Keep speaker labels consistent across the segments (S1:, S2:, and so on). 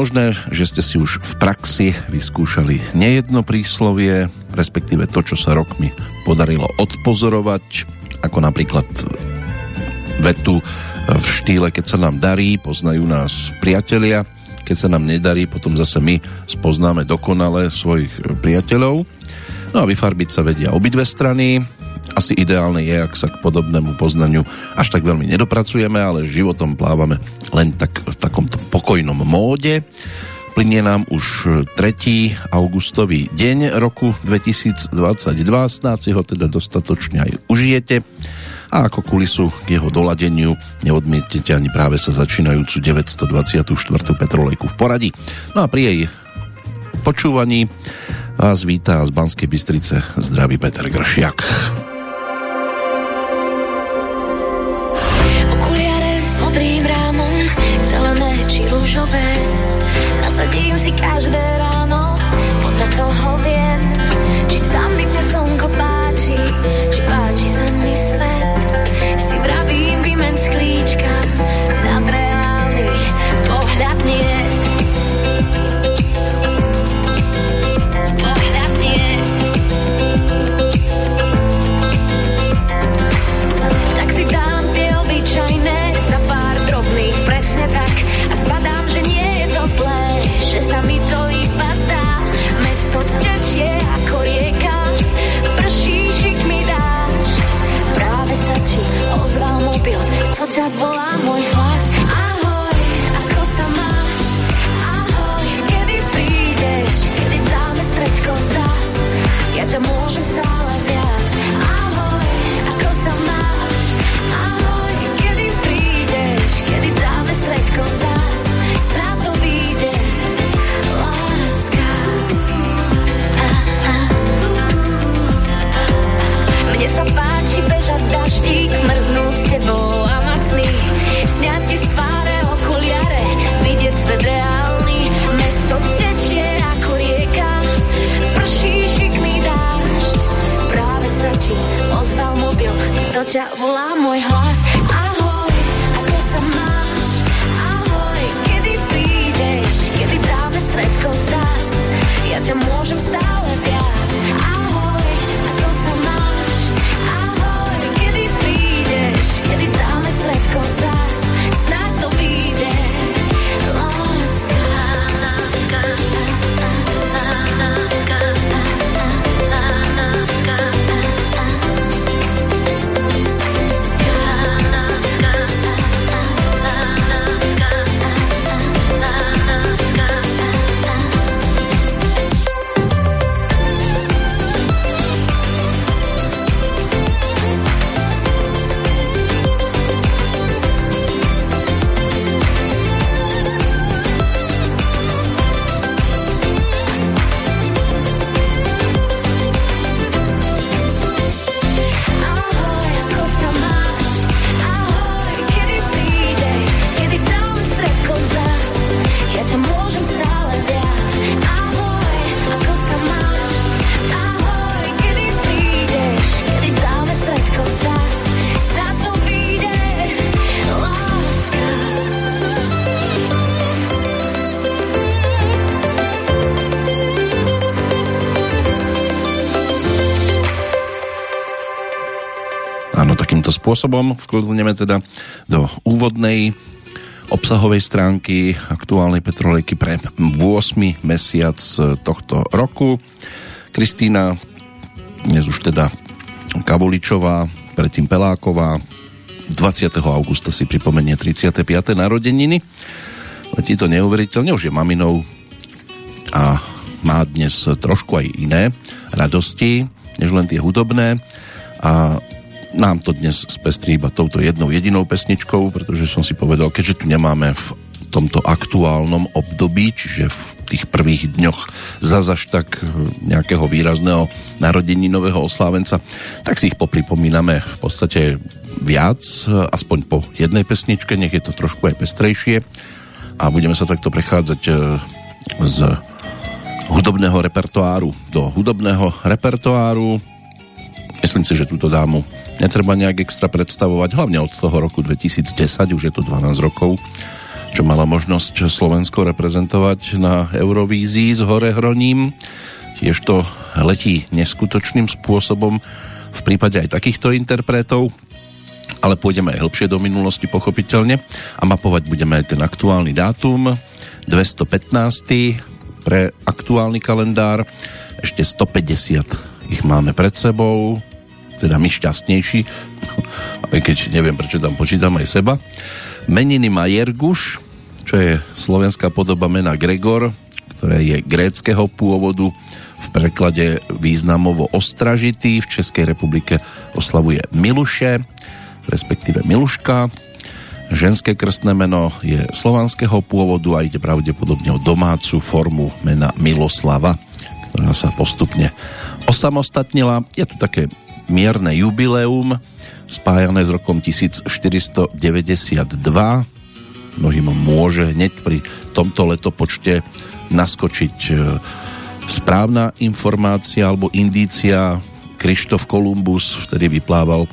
S1: Možné, že ste si už v praxi vyskúšali nejedno príslovie, respektíve to, čo sa rokmi podarilo odpozorovať, ako napríklad vetu v štýle Keď sa nám darí, poznajú nás priatelia, keď sa nám nedarí, potom zase my spoznáme dokonale svojich priateľov. No a vyfarbiť sa vedia obidve strany, asi ideálne je, ak sa k podobnému poznaniu až tak veľmi nedopracujeme, ale životom plávame len tak v takomto pokojnom móde. Plinie nám už 3. augustový deň roku 2022, snáď si ho teda dostatočne aj užijete a ako kulisu k jeho doladeniu neodmietnete ani práve sa začínajúcu 924. petrolejku v poradí. No a pri jej počúvaní vás vítá z Banskej Bystrice zdraví Peter Gršiak.
S2: Nasadím si ťa volá môj To ťa volá
S1: spôsobom vklzneme teda do úvodnej obsahovej stránky aktuálnej petrolejky pre 8. mesiac tohto roku. Kristýna, dnes už teda Kabuličová, predtým Peláková, 20. augusta si pripomenie 35. narodeniny. Letí to neuveriteľne, už je maminou a má dnes trošku aj iné radosti, než len tie hudobné a nám to dnes spestrí iba touto jednou jedinou pesničkou, pretože som si povedal, keďže tu nemáme v tomto aktuálnom období, čiže v tých prvých dňoch zazaž tak nejakého výrazného narodeninového oslávenca, tak si ich popripomíname v podstate viac, aspoň po jednej pesničke, nech je to trošku aj pestrejšie a budeme sa takto prechádzať e, z hudobného repertoáru do hudobného repertoáru. Myslím si, že túto dámu netreba nejak extra predstavovať, hlavne od toho roku 2010, už je to 12 rokov, čo mala možnosť Slovensko reprezentovať na Eurovízii s Hore Hroním. Tiež to letí neskutočným spôsobom v prípade aj takýchto interpretov, ale pôjdeme aj hĺbšie do minulosti pochopiteľne a mapovať budeme aj ten aktuálny dátum 215. pre aktuálny kalendár ešte 150 ich máme pred sebou teda my šťastnejší aj keď neviem prečo tam počítam aj seba meniny má Jerguš čo je slovenská podoba mena Gregor ktoré je gréckého pôvodu v preklade významovo ostražitý. V Českej republike oslavuje Miluše, respektíve Miluška. Ženské krstné meno je slovanského pôvodu a ide pravdepodobne o domácu formu mena Miloslava, ktorá sa postupne osamostatnila. Je tu také mierne jubileum spájané s rokom 1492. Mnohým môže hneď pri tomto letopočte naskočiť e, správna informácia alebo indícia. Krištof Kolumbus vtedy vyplával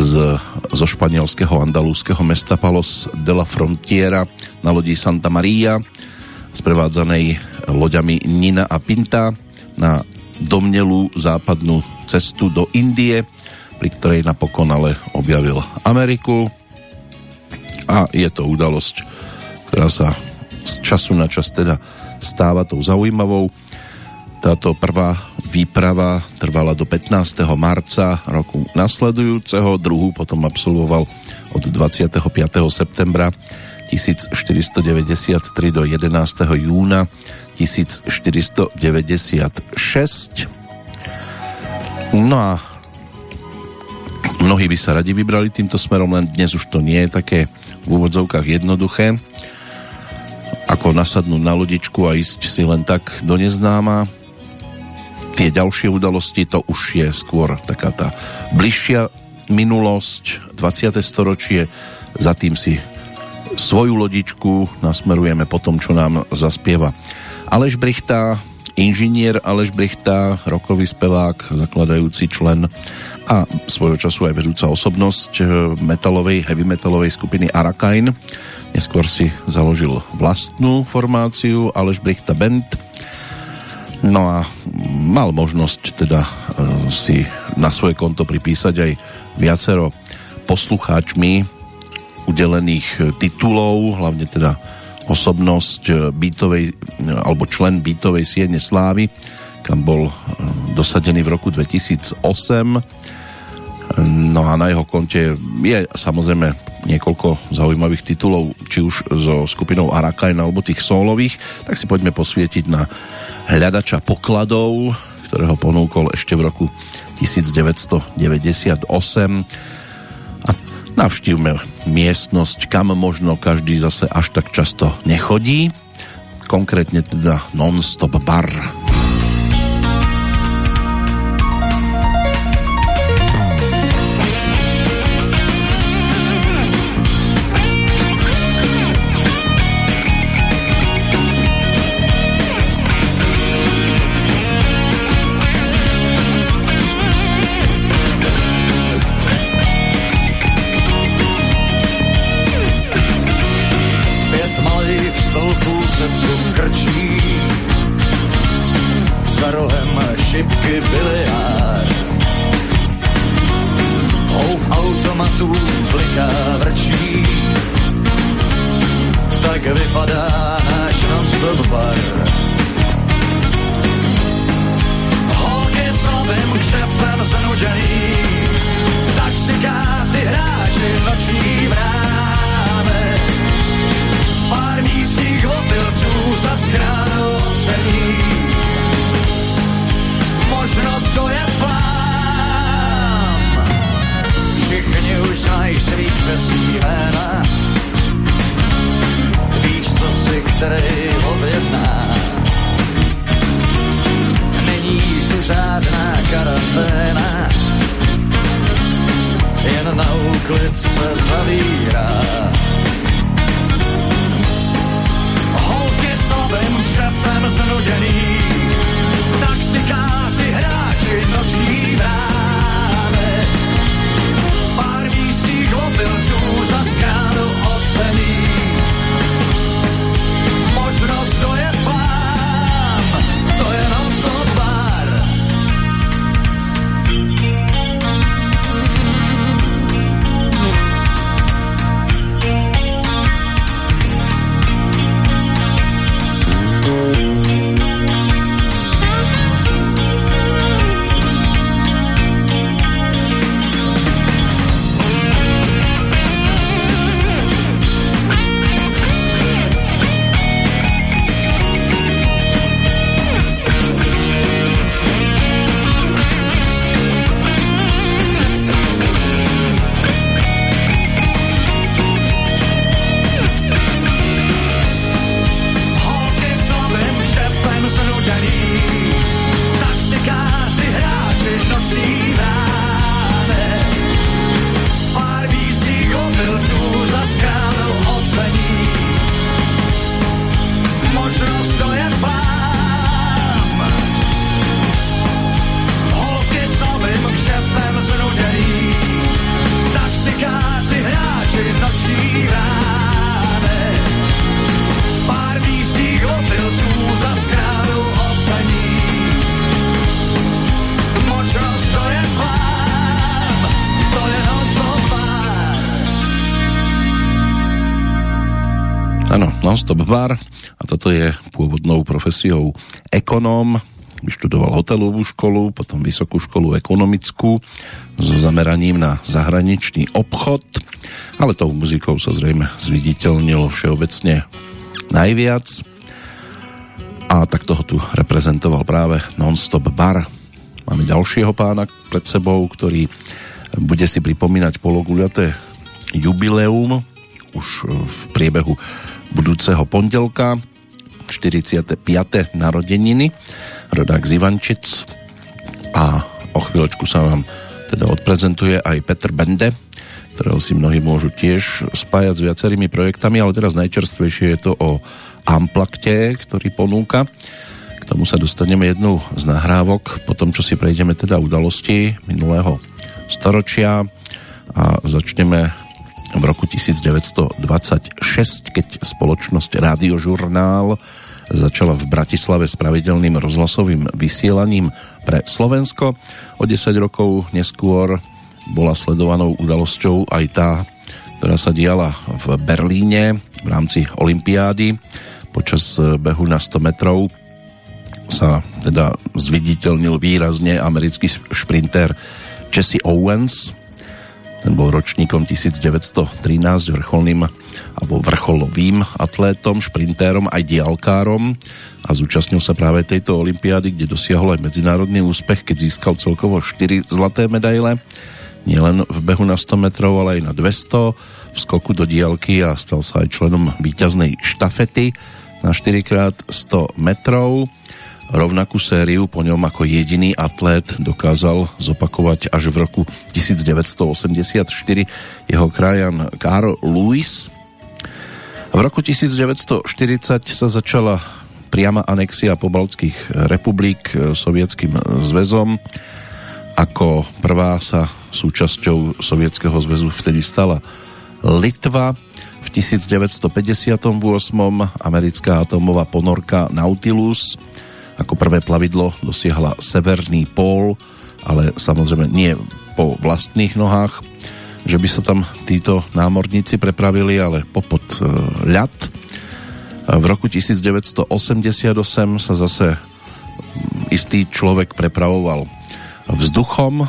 S1: z, zo španielského andalúzského mesta Palos de la Frontiera na lodi Santa Maria sprevádzanej loďami Nina a Pinta na domnelú západnú cestu do Indie, pri ktorej napokon ale objavil Ameriku a je to udalosť, ktorá sa z času na čas teda stáva tou zaujímavou. Táto prvá výprava trvala do 15. marca roku nasledujúceho, druhú potom absolvoval od 25. septembra 1493 do 11. júna 1496. No a mnohí by sa radi vybrali týmto smerom, len dnes už to nie je také v úvodzovkách jednoduché ako nasadnúť na lodičku a ísť si len tak do neznáma. Tie ďalšie udalosti, to už je skôr taká tá bližšia minulosť, 20. storočie, za tým si svoju lodičku nasmerujeme po tom, čo nám zaspieva Aleš Brichta, inžinier Aleš Brichta, rokový spevák, zakladajúci člen a svojho času aj vedúca osobnosť eh, metalovej, heavy metalovej skupiny Arakain Neskôr si založil vlastnú formáciu Aleš Brichta Band. No a mal možnosť teda e, si na svoje konto pripísať aj viacero poslucháčmi udelených titulov, hlavne teda osobnosť e, bytovej, e, alebo člen bytovej siene Slávy, kam bol dosadený v roku 2008 No a na jeho konte je samozrejme niekoľko zaujímavých titulov, či už so skupinou Arakain alebo tých solových, tak si poďme posvietiť na hľadača pokladov, ktorého ponúkol ešte v roku 1998 a navštívme miestnosť, kam možno každý zase až tak často nechodí, konkrétne teda Non-Stop Bar. Non-stop bar a toto je pôvodnou profesiou ekonóm. Vyštudoval hotelovú školu, potom vysokú školu ekonomickú so zameraním na zahraničný obchod, ale tou muzikou sa zrejme zviditeľnilo všeobecne najviac a tak toho tu reprezentoval práve Non-Stop Bar. Máme ďalšieho pána pred sebou, ktorý bude si pripomínať pologuľaté jubileum už v priebehu budúceho pondelka 45. narodeniny rodák z Ivančic a o chvíľočku sa vám teda odprezentuje aj Petr Bende, ktorého si mnohí môžu tiež spájať s viacerými projektami, ale teraz najčerstvejšie je to o Amplakte, ktorý ponúka. K tomu sa dostaneme jednou z nahrávok, po tom, čo si prejdeme teda udalosti minulého storočia a začneme v roku 1926, keď spoločnosť Rádiožurnál začala v Bratislave s pravidelným rozhlasovým vysielaním pre Slovensko. O 10 rokov neskôr bola sledovanou udalosťou aj tá, ktorá sa diala v Berlíne v rámci Olympiády. Počas behu na 100 metrov sa teda zviditeľnil výrazne americký šprinter Jesse Owens, ten bol ročníkom 1913 vrcholným alebo vrcholovým atlétom, šprintérom aj dialkárom a zúčastnil sa práve tejto olympiády, kde dosiahol aj medzinárodný úspech, keď získal celkovo 4 zlaté medaile, nielen v behu na 100 metrov, ale aj na 200, v skoku do diálky a stal sa aj členom víťaznej štafety na 4x100 metrov Rovnakú sériu po ňom ako jediný atlét dokázal zopakovať až v roku 1984 jeho krajan Karl Lewis. V roku 1940 sa začala priama anexia pobaltských republik sovietským zväzom. Ako prvá sa súčasťou Sovietskeho zväzu vtedy stala Litva. V 1958 americká atomová ponorka Nautilus ako prvé plavidlo dosiahla severný pól, ale samozrejme nie po vlastných nohách, že by sa tam títo námorníci prepravili, ale popod e, ľad. V roku 1988 sa zase istý človek prepravoval vzduchom.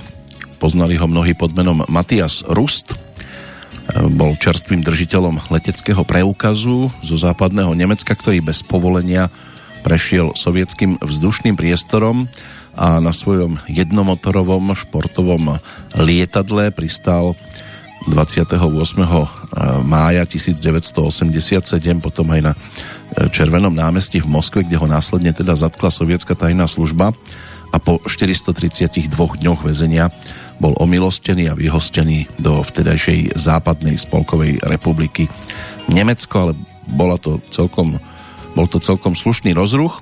S1: Poznali ho mnohí pod menom Matias Rust. E, bol čerstvým držiteľom leteckého preukazu zo západného Nemecka, ktorý bez povolenia prešiel sovietským vzdušným priestorom a na svojom jednomotorovom športovom lietadle pristal 28. mája 1987 potom aj na Červenom námestí v Moskve, kde ho následne teda zatkla sovietská tajná služba a po 432 dňoch väzenia bol omilostený a vyhostený do vtedajšej západnej spolkovej republiky Nemecko, ale bola to celkom bol to celkom slušný rozruch.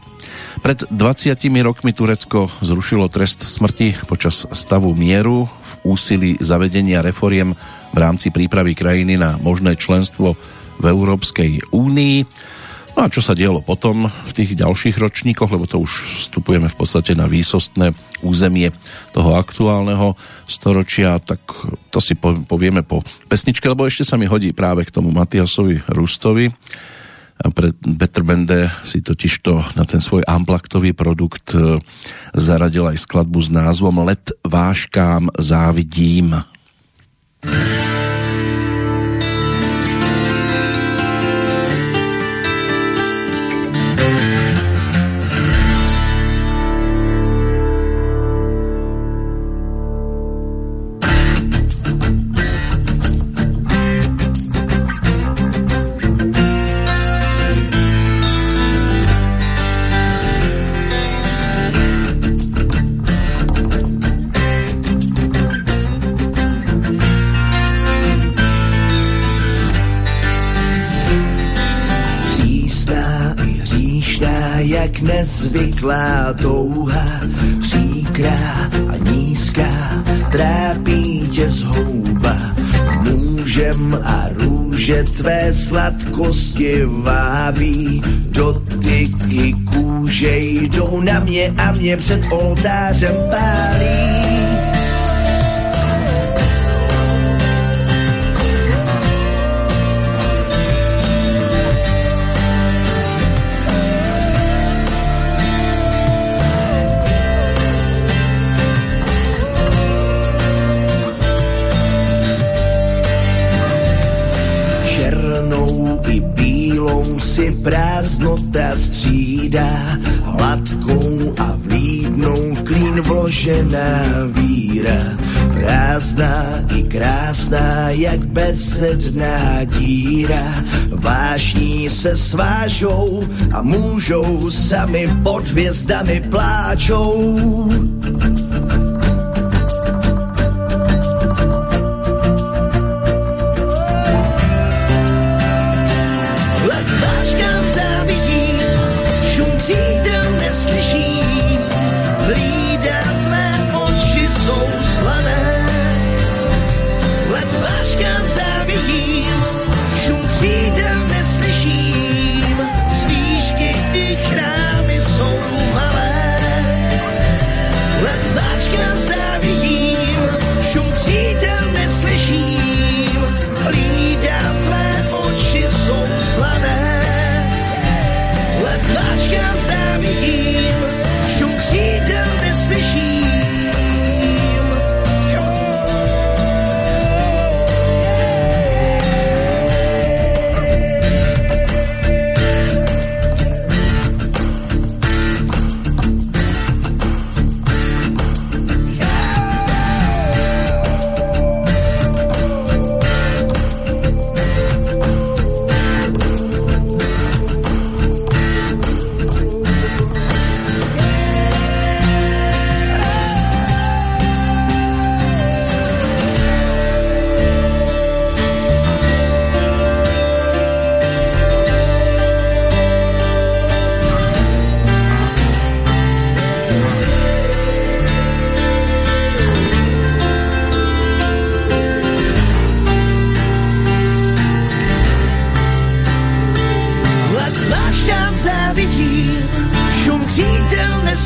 S1: Pred 20 rokmi Turecko zrušilo trest smrti počas stavu mieru v úsilí zavedenia reforiem v rámci prípravy krajiny na možné členstvo v Európskej únii. No a čo sa dialo potom v tých ďalších ročníkoch, lebo to už vstupujeme v podstate na výsostné územie toho aktuálneho storočia, tak to si povieme po pesničke, lebo ešte sa mi hodí práve k tomu Matiasovi Rustovi, pre Petr Bende si totiž to na ten svoj amplaktový produkt e, zaradil aj skladbu s názvom Let váškám závidím. thank
S3: nezvyklá touha, příkrá a nízká, trápí tě zhouba. Můžem a růže tvé sladkosti vábí, dotyky kůže jdou na mě a mě před oltářem pálí. Střídá hladkou a vlídnou v klín vložená víra. Prázdná i krásná, jak bezedná díra. Vášní se svážou a můžou sami pod hvězdami pláčou.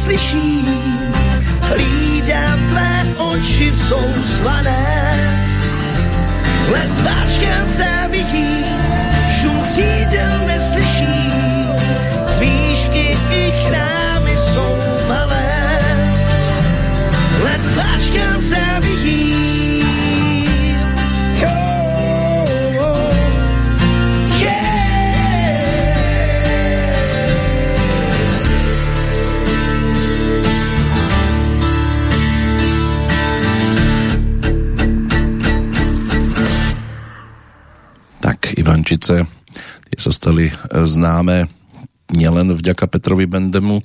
S3: slyší. Lída tvé oči jsou slané, ledváčkem závidí, šum křídel neslyší, z výšky i.
S1: známe nielen vďaka Petrovi Bendemu,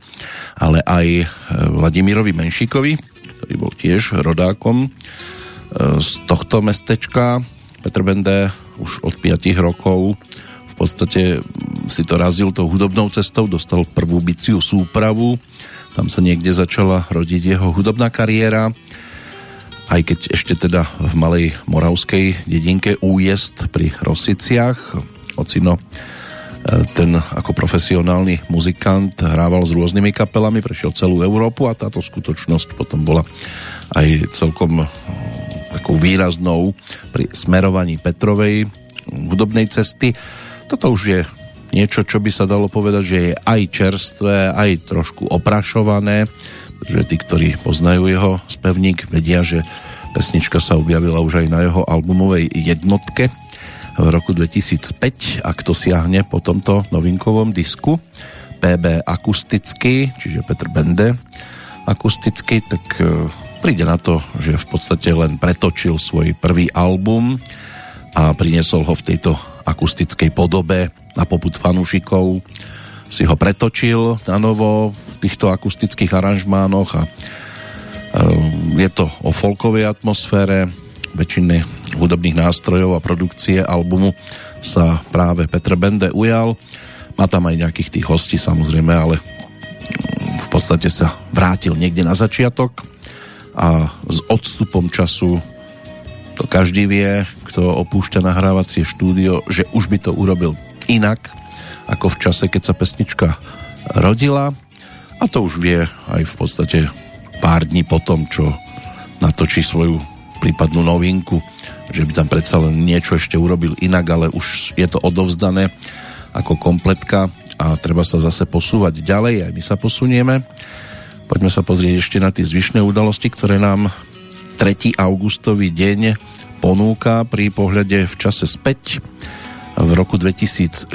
S1: ale aj e, Vladimirovi Menšíkovi, ktorý bol tiež rodákom e, z tohto mestečka. Petr Bende už od 5 rokov v podstate si to razil tou hudobnou cestou, dostal prvú biciu súpravu, tam sa niekde začala rodiť jeho hudobná kariéra, aj keď ešte teda v malej moravskej dedinke Újezd pri Rosiciach. Ocino ten ako profesionálny muzikant hrával s rôznymi kapelami, prešiel celú Európu a táto skutočnosť potom bola aj celkom takou výraznou pri smerovaní Petrovej hudobnej cesty. Toto už je niečo, čo by sa dalo povedať, že je aj čerstvé, aj trošku oprašované, že tí, ktorí poznajú jeho spevník, vedia, že pesnička sa objavila už aj na jeho albumovej jednotke v roku 2005, ak to siahne po tomto novinkovom disku. PB akusticky, čiže Petr Bende akusticky, tak e, príde na to, že v podstate len pretočil svoj prvý album a priniesol ho v tejto akustickej podobe na poput fanúšikov si ho pretočil na novo týchto akustických aranžmánoch a e, je to o folkovej atmosfére väčšiny hudobných nástrojov a produkcie albumu sa práve Petr Bende ujal. Má tam aj nejakých tých hostí samozrejme, ale v podstate sa vrátil niekde na začiatok a s odstupom času to každý vie, kto opúšťa nahrávacie štúdio, že už by to urobil inak ako v čase, keď sa pesnička rodila a to už vie aj v podstate pár dní potom, čo natočí svoju prípadnú novinku, že by tam predsa len niečo ešte urobil inak, ale už je to odovzdané ako kompletka a treba sa zase posúvať ďalej, aj my sa posunieme. Poďme sa pozrieť ešte na tie zvyšné udalosti, ktoré nám 3. augustový deň ponúka pri pohľade v čase späť. V roku 2004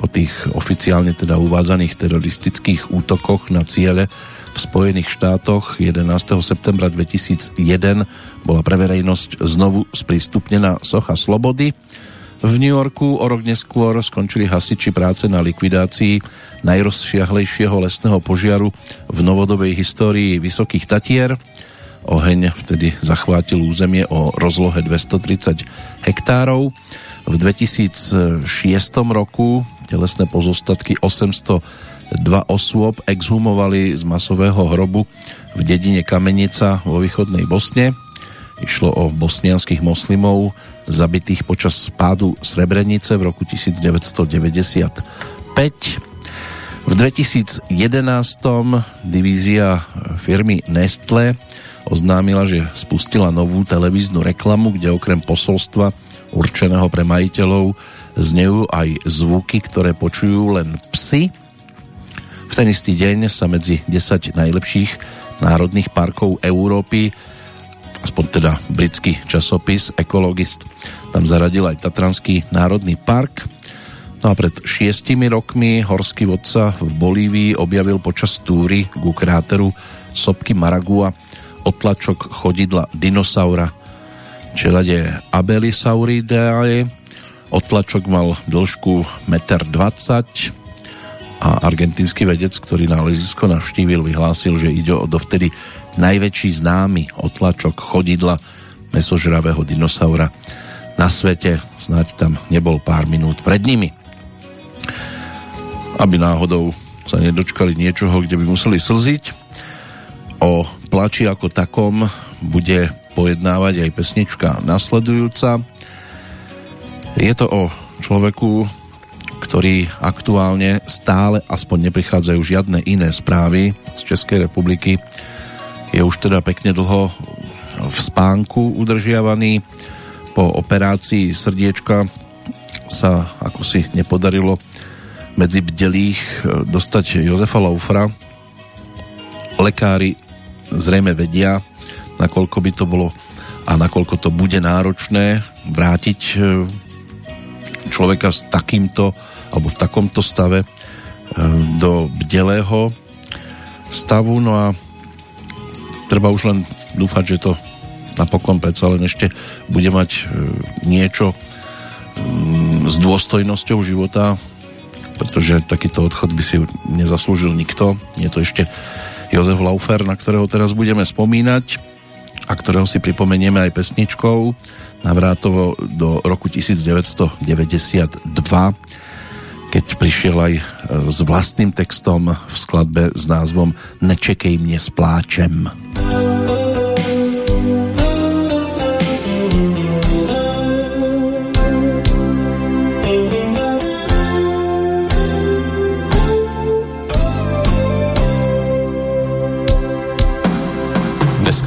S1: po tých oficiálne teda uvádzaných teroristických útokoch na ciele v Spojených štátoch 11. septembra 2001 bola pre verejnosť znovu sprístupnená socha Slobody. V New Yorku o rok neskôr skončili hasiči práce na likvidácii najrozšiahlejšieho lesného požiaru v novodobej histórii Vysokých Tatier. Oheň vtedy zachvátil územie o rozlohe 230 hektárov. V 2006 roku telesné pozostatky 802 osôb exhumovali z masového hrobu v dedine Kamenica vo východnej Bosne. Išlo o bosnianských moslimov zabitých počas spádu Srebrenice v roku 1995. V 2011 divízia firmy Nestle oznámila, že spustila novú televíznu reklamu, kde okrem posolstva určeného pre majiteľov znejú aj zvuky, ktoré počujú len psy. V ten istý deň sa medzi 10 najlepších národných parkov Európy aspoň teda britský časopis Ekologist tam zaradil aj Tatranský národný park. No a pred šiestimi rokmi horský vodca v Bolívii objavil počas túry ku kráteru sopky Maragua otlačok chodidla dinosaura čelade Abelisauridae. Otlačok mal dĺžku 1,20 m a argentínsky vedec, ktorý nálezisko navštívil, vyhlásil, že ide o dovtedy najväčší známy otlačok chodidla mesožravého dinosaura na svete. Snáď tam nebol pár minút pred nimi. Aby náhodou sa nedočkali niečoho, kde by museli slziť. O plači ako takom bude pojednávať aj pesnička nasledujúca. Je to o človeku, ktorý aktuálne stále aspoň neprichádzajú žiadne iné správy z Českej republiky. Je už teda pekne dlho v spánku udržiavaný. Po operácii srdiečka sa ako si nepodarilo medzi bdelých dostať Jozefa Laufra. Lekári zrejme vedia, nakoľko by to bolo a nakoľko to bude náročné vrátiť e, človeka s takýmto alebo v takomto stave e, do bdelého stavu no a treba už len dúfať, že to napokon predsa len ešte bude mať e, niečo s dôstojnosťou života pretože takýto odchod by si nezaslúžil nikto. Je to ešte Jozef Laufer, na ktorého teraz budeme spomínať a ktorého si pripomenieme aj pesničkou navrátovo do roku 1992 keď prišiel aj e, s vlastným textom v skladbe s názvom Nečekej mne s pláčem.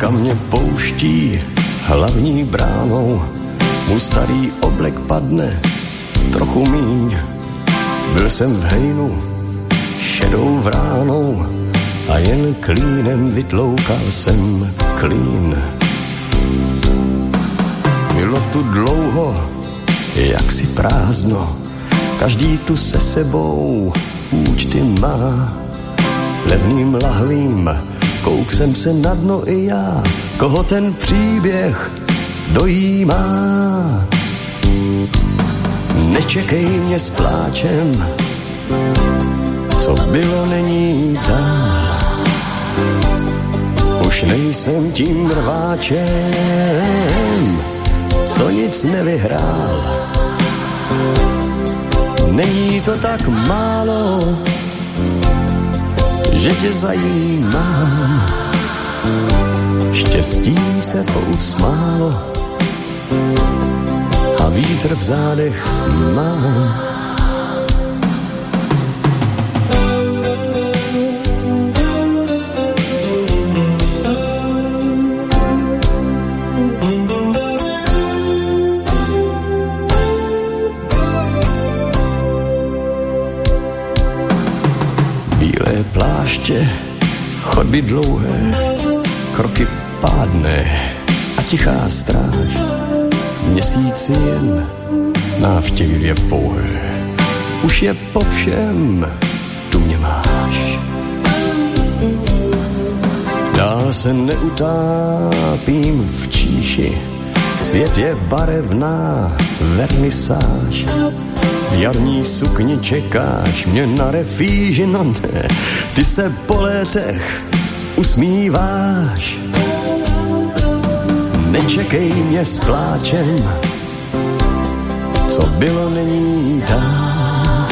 S4: Dneska mě pouští hlavní bránou, můj starý oblek padne trochu míň. Byl jsem v hejnu šedou vránou a jen klínem vytloukal jsem klín. Bylo tu dlouho, jak si prázdno, každý tu se sebou účty má. Levným lahvím Kouk jsem se na dno i já, koho ten příběh dojímá. Nečekej mě s pláčem, co bylo není dál. Už nejsem tím rváčem, co nic nevyhrál. Není to tak málo, že tě zajímám. Štěstí se pousmálo a vítr v zádech mám. Pláště, chodby dlouhé, kroky pádné a tichá stráž. V měsíci jen návštěvy je pouhé. už je po všem, tu mě máš. Dál se neutápím v číši, svět je barevná vernisáž. V jarní sukni čekáš mě na refíži, no ne, ty se po letech usmíváš. Nečekej mě s pláčem, co bylo není tam.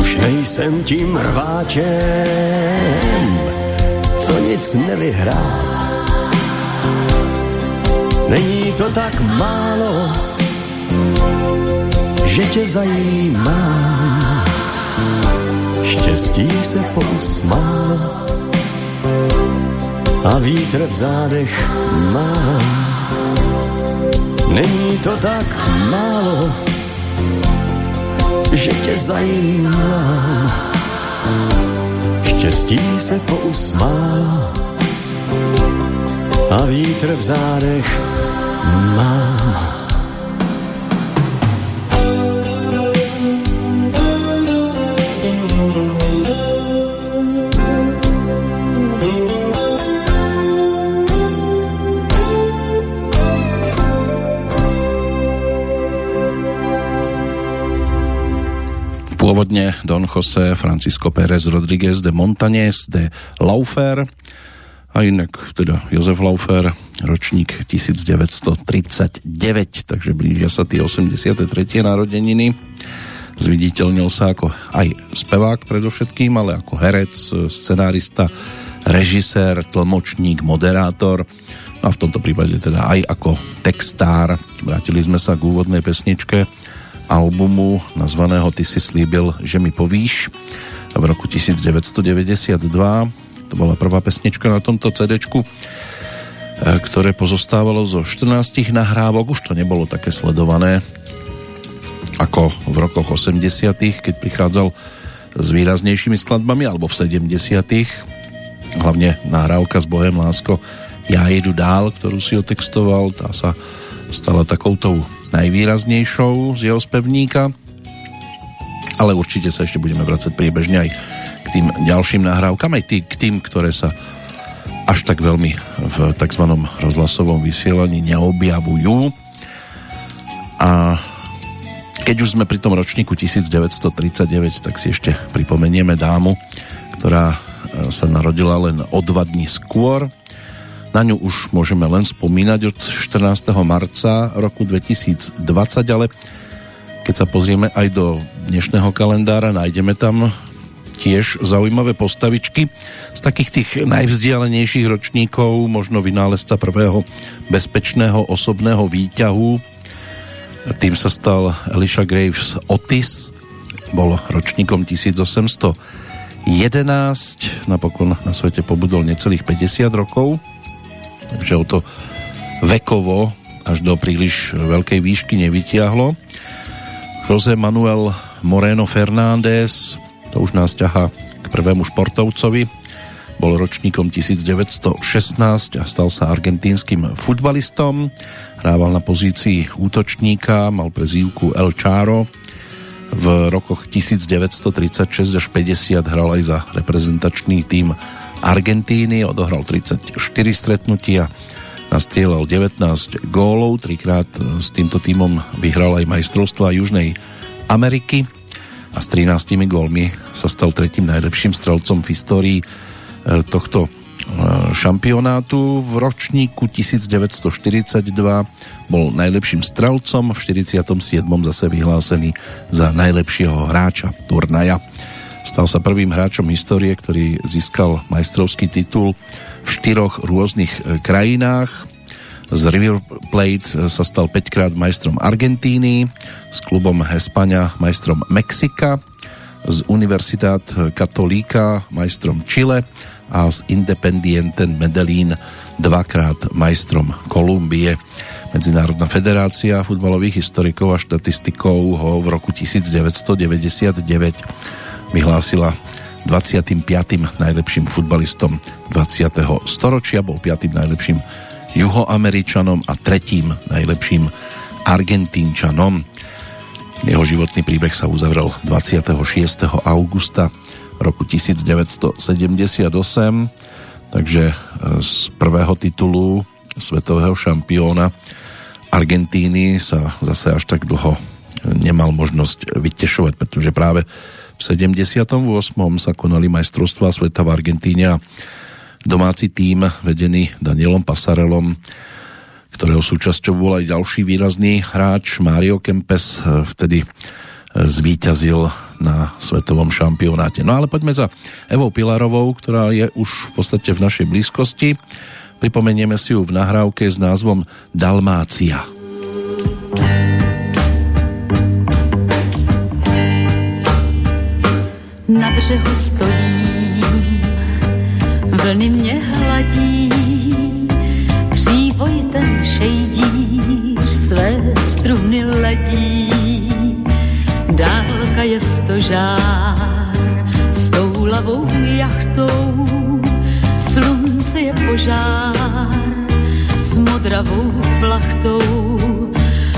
S4: Už nejsem tím rváčem, co nic nevyhrál. Není to tak málo, že tě zajímá. Štěstí se pousmálo a vítr v zádech mám. Není to tak málo, že tě zajímá. Štěstí se pousmálo a vítr v zádech mám.
S1: Pôvodne Don José Francisco Pérez Rodríguez de Montañez de Laufer a inak teda Jozef Laufer, ročník 1939, takže blížia sa tie 83. narodeniny. Zviditeľnil sa ako aj spevák predovšetkým, ale ako herec, scenárista, režisér, tlmočník, moderátor no a v tomto prípade teda aj ako textár. Vrátili sme sa k úvodnej pesničke albumu nazvaného Ty si slíbil, že mi povíš v roku 1992 to bola prvá pesnička na tomto CD e, ktoré pozostávalo zo 14 nahrávok. Už to nebolo také sledované ako v rokoch 80 keď prichádzal s výraznejšími skladbami alebo v 70 hlavne nahrávka s Bohem Lásko Ja jedu dál, ktorú si otextoval. Tá sa stala takoutou najvýraznejšou z jeho spevníka. Ale určite sa ešte budeme vracať priebežne aj k tým ďalším nahrávkam, aj tý, k tým, ktoré sa až tak veľmi v tzv. rozhlasovom vysielaní neobjavujú. A keď už sme pri tom ročníku 1939, tak si ešte pripomenieme dámu, ktorá sa narodila len o dva dní skôr, na ňu už môžeme len spomínať od 14. marca roku 2020, ale keď sa pozrieme aj do dnešného kalendára, nájdeme tam tiež zaujímavé postavičky z takých tých najvzdialenejších ročníkov, možno vynálezca prvého bezpečného osobného výťahu. Tým sa stal Elisha Graves Otis, bol ročníkom 1811, napokon na svete pobudol necelých 50 rokov že o to vekovo až do príliš veľkej výšky nevytiahlo. José Manuel Moreno Fernández, to už nás ťaha k prvému športovcovi, bol ročníkom 1916 a stal sa argentínskym futbalistom. Hrával na pozícii útočníka, mal prezývku El Charo. V rokoch 1936 až 50 hral aj za reprezentačný tým Argentíny, odohral 34 stretnutia, nastrieľal 19 gólov, trikrát s týmto týmom vyhral aj majstrovstva Južnej Ameriky a s 13 gólmi sa stal tretím najlepším strelcom v histórii e, tohto e, šampionátu. V ročníku 1942 bol najlepším strelcom, v 47. zase vyhlásený za najlepšieho hráča turnaja. Stal sa prvým hráčom histórie, ktorý získal majstrovský titul v štyroch rôznych e, krajinách. Z River Plate e, sa stal 5 krát majstrom Argentíny, s klubom Hespania majstrom Mexika, z Universitát Katolíka majstrom Chile a z Independiente Medellín dvakrát majstrom Kolumbie. Medzinárodná federácia futbalových historikov a štatistikov ho v roku 1999 vyhlásila 25. najlepším futbalistom 20. storočia, bol 5. najlepším juhoameričanom a tretím najlepším argentínčanom. Jeho životný príbeh sa uzavrel 26. augusta roku 1978, takže e, z prvého titulu svetového šampióna Argentíny sa zase až tak dlho nemal možnosť vytešovať, pretože práve 78. sa konali majstrovstvá sveta v Argentíne a domáci tým vedený Danielom Pasarelom ktorého súčasťou bol aj ďalší výrazný hráč Mario Kempes, eh, vtedy eh, zvíťazil na svetovom šampionáte. No ale poďme za Evou Pilarovou, ktorá je už v podstate v našej blízkosti. Pripomenieme si ju v nahrávke s názvom Dalmácia.
S5: Na břehu stojím, vlny mě hladí, ten šejdíř své struny ledí. Dálka je stožár s tou lavou jachtou, slunce je požár s modravou plachtou.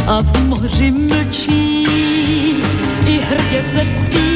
S5: A v moři mlčí i hrdě se vzpíná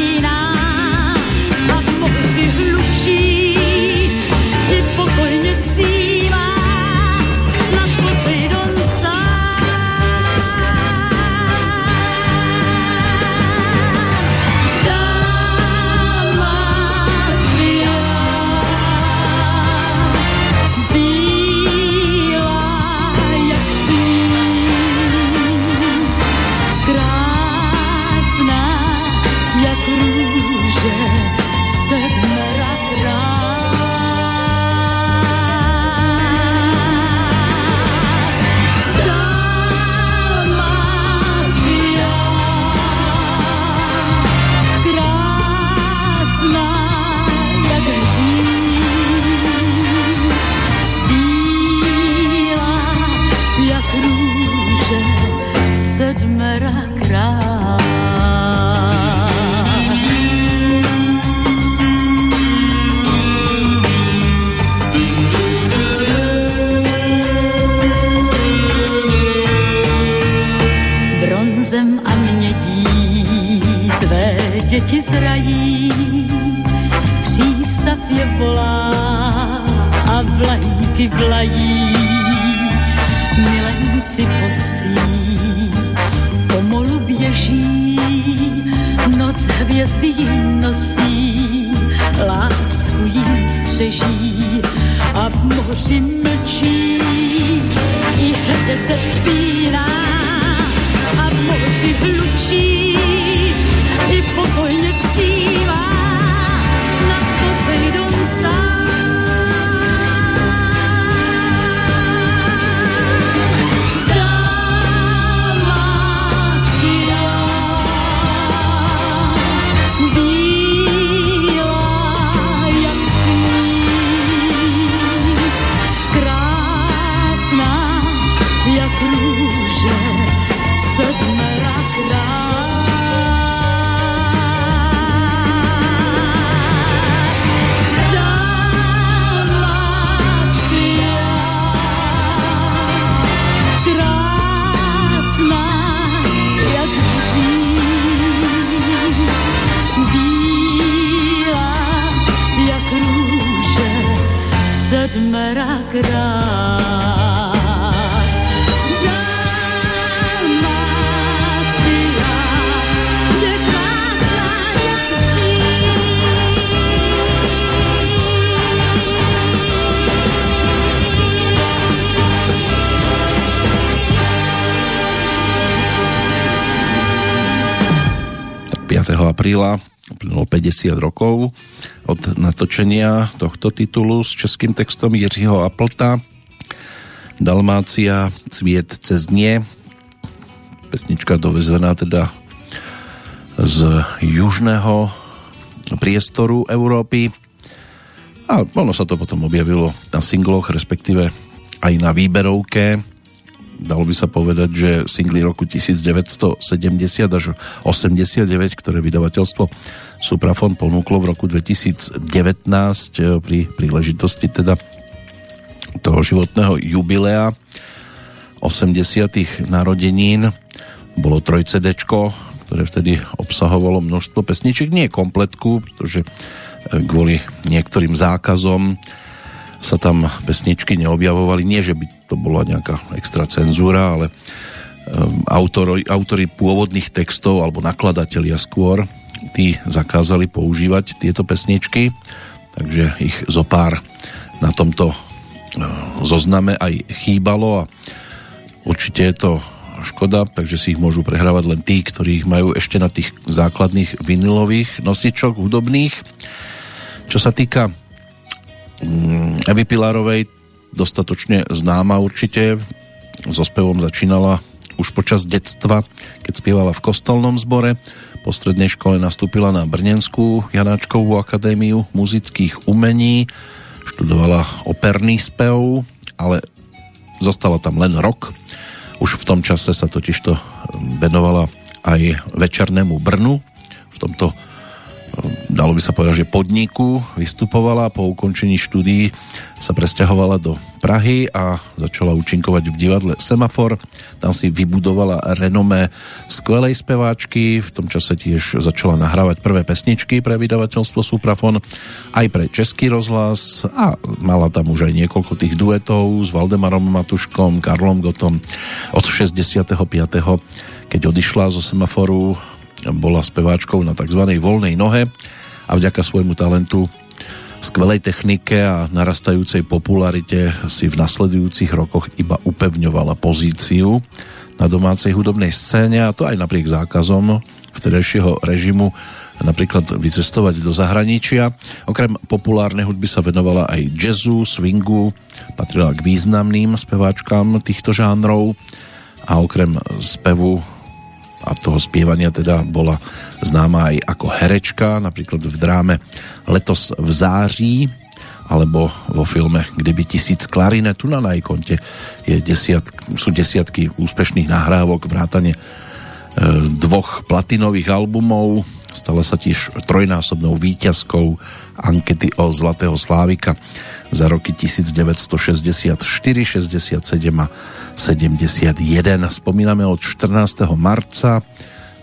S5: děti zrají, přístav je volá a vlajky vlají. Milenci posí, pomalu běží, noc hvězdy jim nosí, lásku jim střeží a v moři mlčí, i hrdě se a v moři
S1: apríla uplynulo 50 rokov od natočenia tohto titulu s českým textom Jiřího Aplta. Dalmácia Cviet cez dnie pesnička dovezená teda z južného priestoru Európy. A ono sa to potom objavilo na singloch, respektíve aj na výberovke dalo by sa povedať, že singly roku 1970 až 89, ktoré vydavateľstvo Suprafon ponúklo v roku 2019 eh, pri príležitosti teda toho životného jubilea 80 narodenín. Bolo 3 CD, ktoré vtedy obsahovalo množstvo pesničiek, nie kompletku, pretože e, kvôli niektorým zákazom sa tam pesničky neobjavovali. Nie, že by to bola nejaká extra cenzúra, ale um, autori, autori pôvodných textov alebo nakladatelia skôr, tí zakázali používať tieto pesničky, takže ich zo pár na tomto uh, zozname aj chýbalo a určite je to škoda, takže si ich môžu prehrávať len tí, ktorí ich majú ešte na tých základných vinilových nosičoch hudobných. Čo sa týka Evy Pilarovej dostatočne známa určite. So spevom začínala už počas detstva, keď spievala v kostolnom zbore. Po strednej škole nastúpila na Brnenskú Janáčkovú akadémiu muzických umení. Študovala operný spev, ale zostala tam len rok. Už v tom čase sa totižto venovala aj večernému Brnu. V tomto dalo by sa povedať, že podniku vystupovala po ukončení štúdií sa presťahovala do Prahy a začala účinkovať v divadle Semafor. Tam si vybudovala renomé skvelej speváčky, v tom čase tiež začala nahrávať prvé pesničky pre vydavateľstvo Suprafon, aj pre Český rozhlas a mala tam už aj niekoľko tých duetov s Valdemarom Matuškom, Karlom Gotom od 65. keď odišla zo Semaforu bola speváčkou na tzv. voľnej nohe a vďaka svojmu talentu skvelej technike a narastajúcej popularite si v nasledujúcich rokoch iba upevňovala pozíciu na domácej hudobnej scéne a to aj napriek zákazom vtedajšieho režimu napríklad vycestovať do zahraničia. Okrem populárnej hudby sa venovala aj jazzu, swingu, patrila k významným speváčkám týchto žánrov a okrem spevu a toho spievania teda bola známa aj ako herečka, napríklad v dráme Letos v září alebo vo filme Kdyby tisíc klarinet, tu na najkonte je desiat, sú desiatky úspešných nahrávok, vrátane e, dvoch platinových albumov, stala sa tiež trojnásobnou výťazkou ankety o Zlatého Slávika za roky 1964, 67 a 71. Spomíname od 14. marca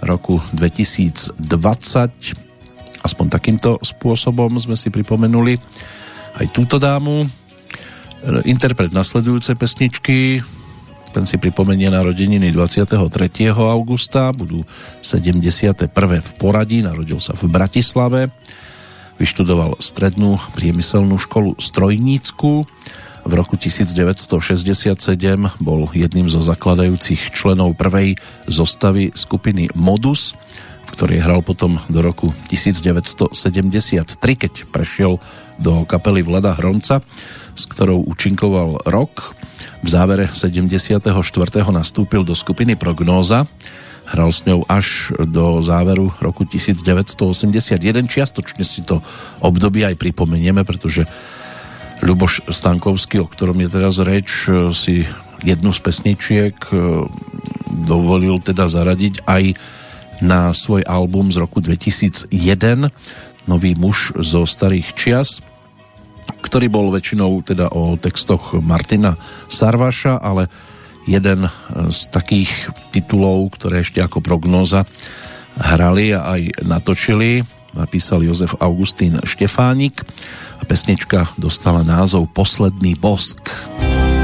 S1: roku 2020. Aspoň takýmto spôsobom sme si pripomenuli aj túto dámu. Interpret nasledujúce pesničky ten si pripomenie narodeniny 23. augusta, budú 71. v poradí, narodil sa v Bratislave, vyštudoval strednú priemyselnú školu Strojnícku, v roku 1967 bol jedným zo zakladajúcich členov prvej zostavy skupiny Modus, v ktorej hral potom do roku 1973, keď prešiel do kapely Vlada Hronca, s ktorou účinkoval rok. V závere 74. nastúpil do skupiny Prognóza, hral s ňou až do záveru roku 1981. Čiastočne si to obdobie aj pripomenieme, pretože Ľuboš Stankovský, o ktorom je teraz reč, si jednu z pesničiek e, dovolil teda zaradiť aj na svoj album z roku 2001 Nový muž zo starých čias ktorý bol väčšinou teda o textoch Martina Sarvaša, ale jeden z takých titulov, ktoré ešte ako prognóza hrali a aj natočili, napísal Jozef Augustín Štefánik pesnička dostala názov Posledný bosk. Posledný bosk.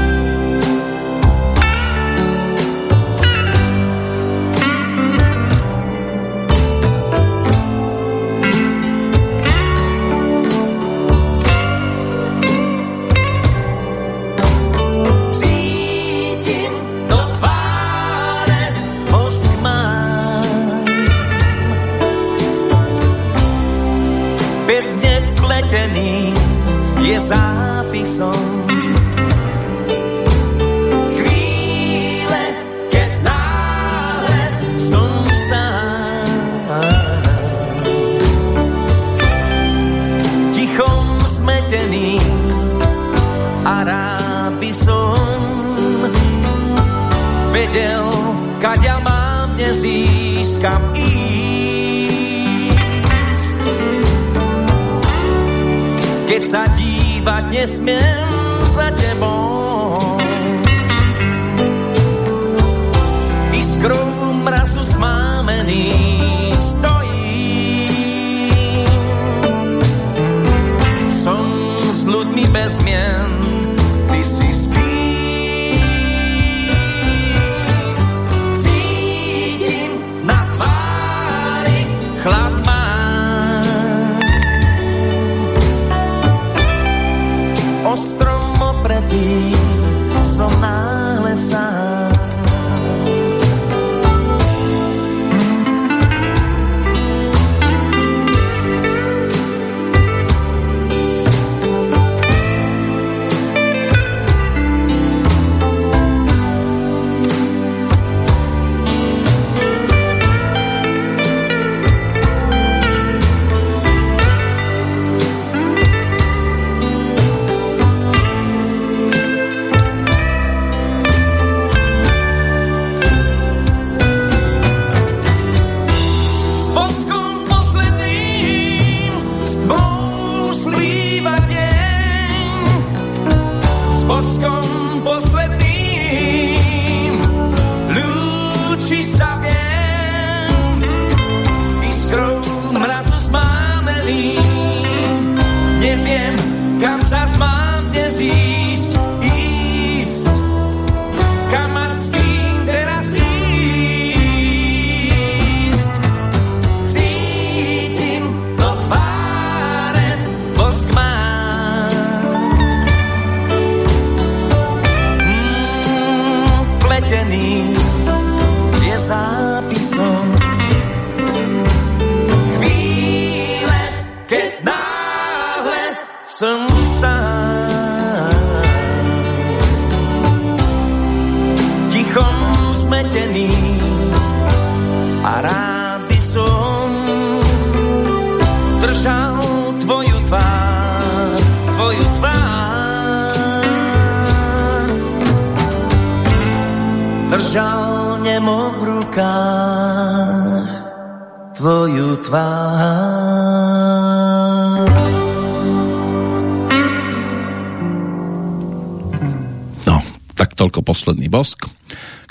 S1: Toľko posledný bosk,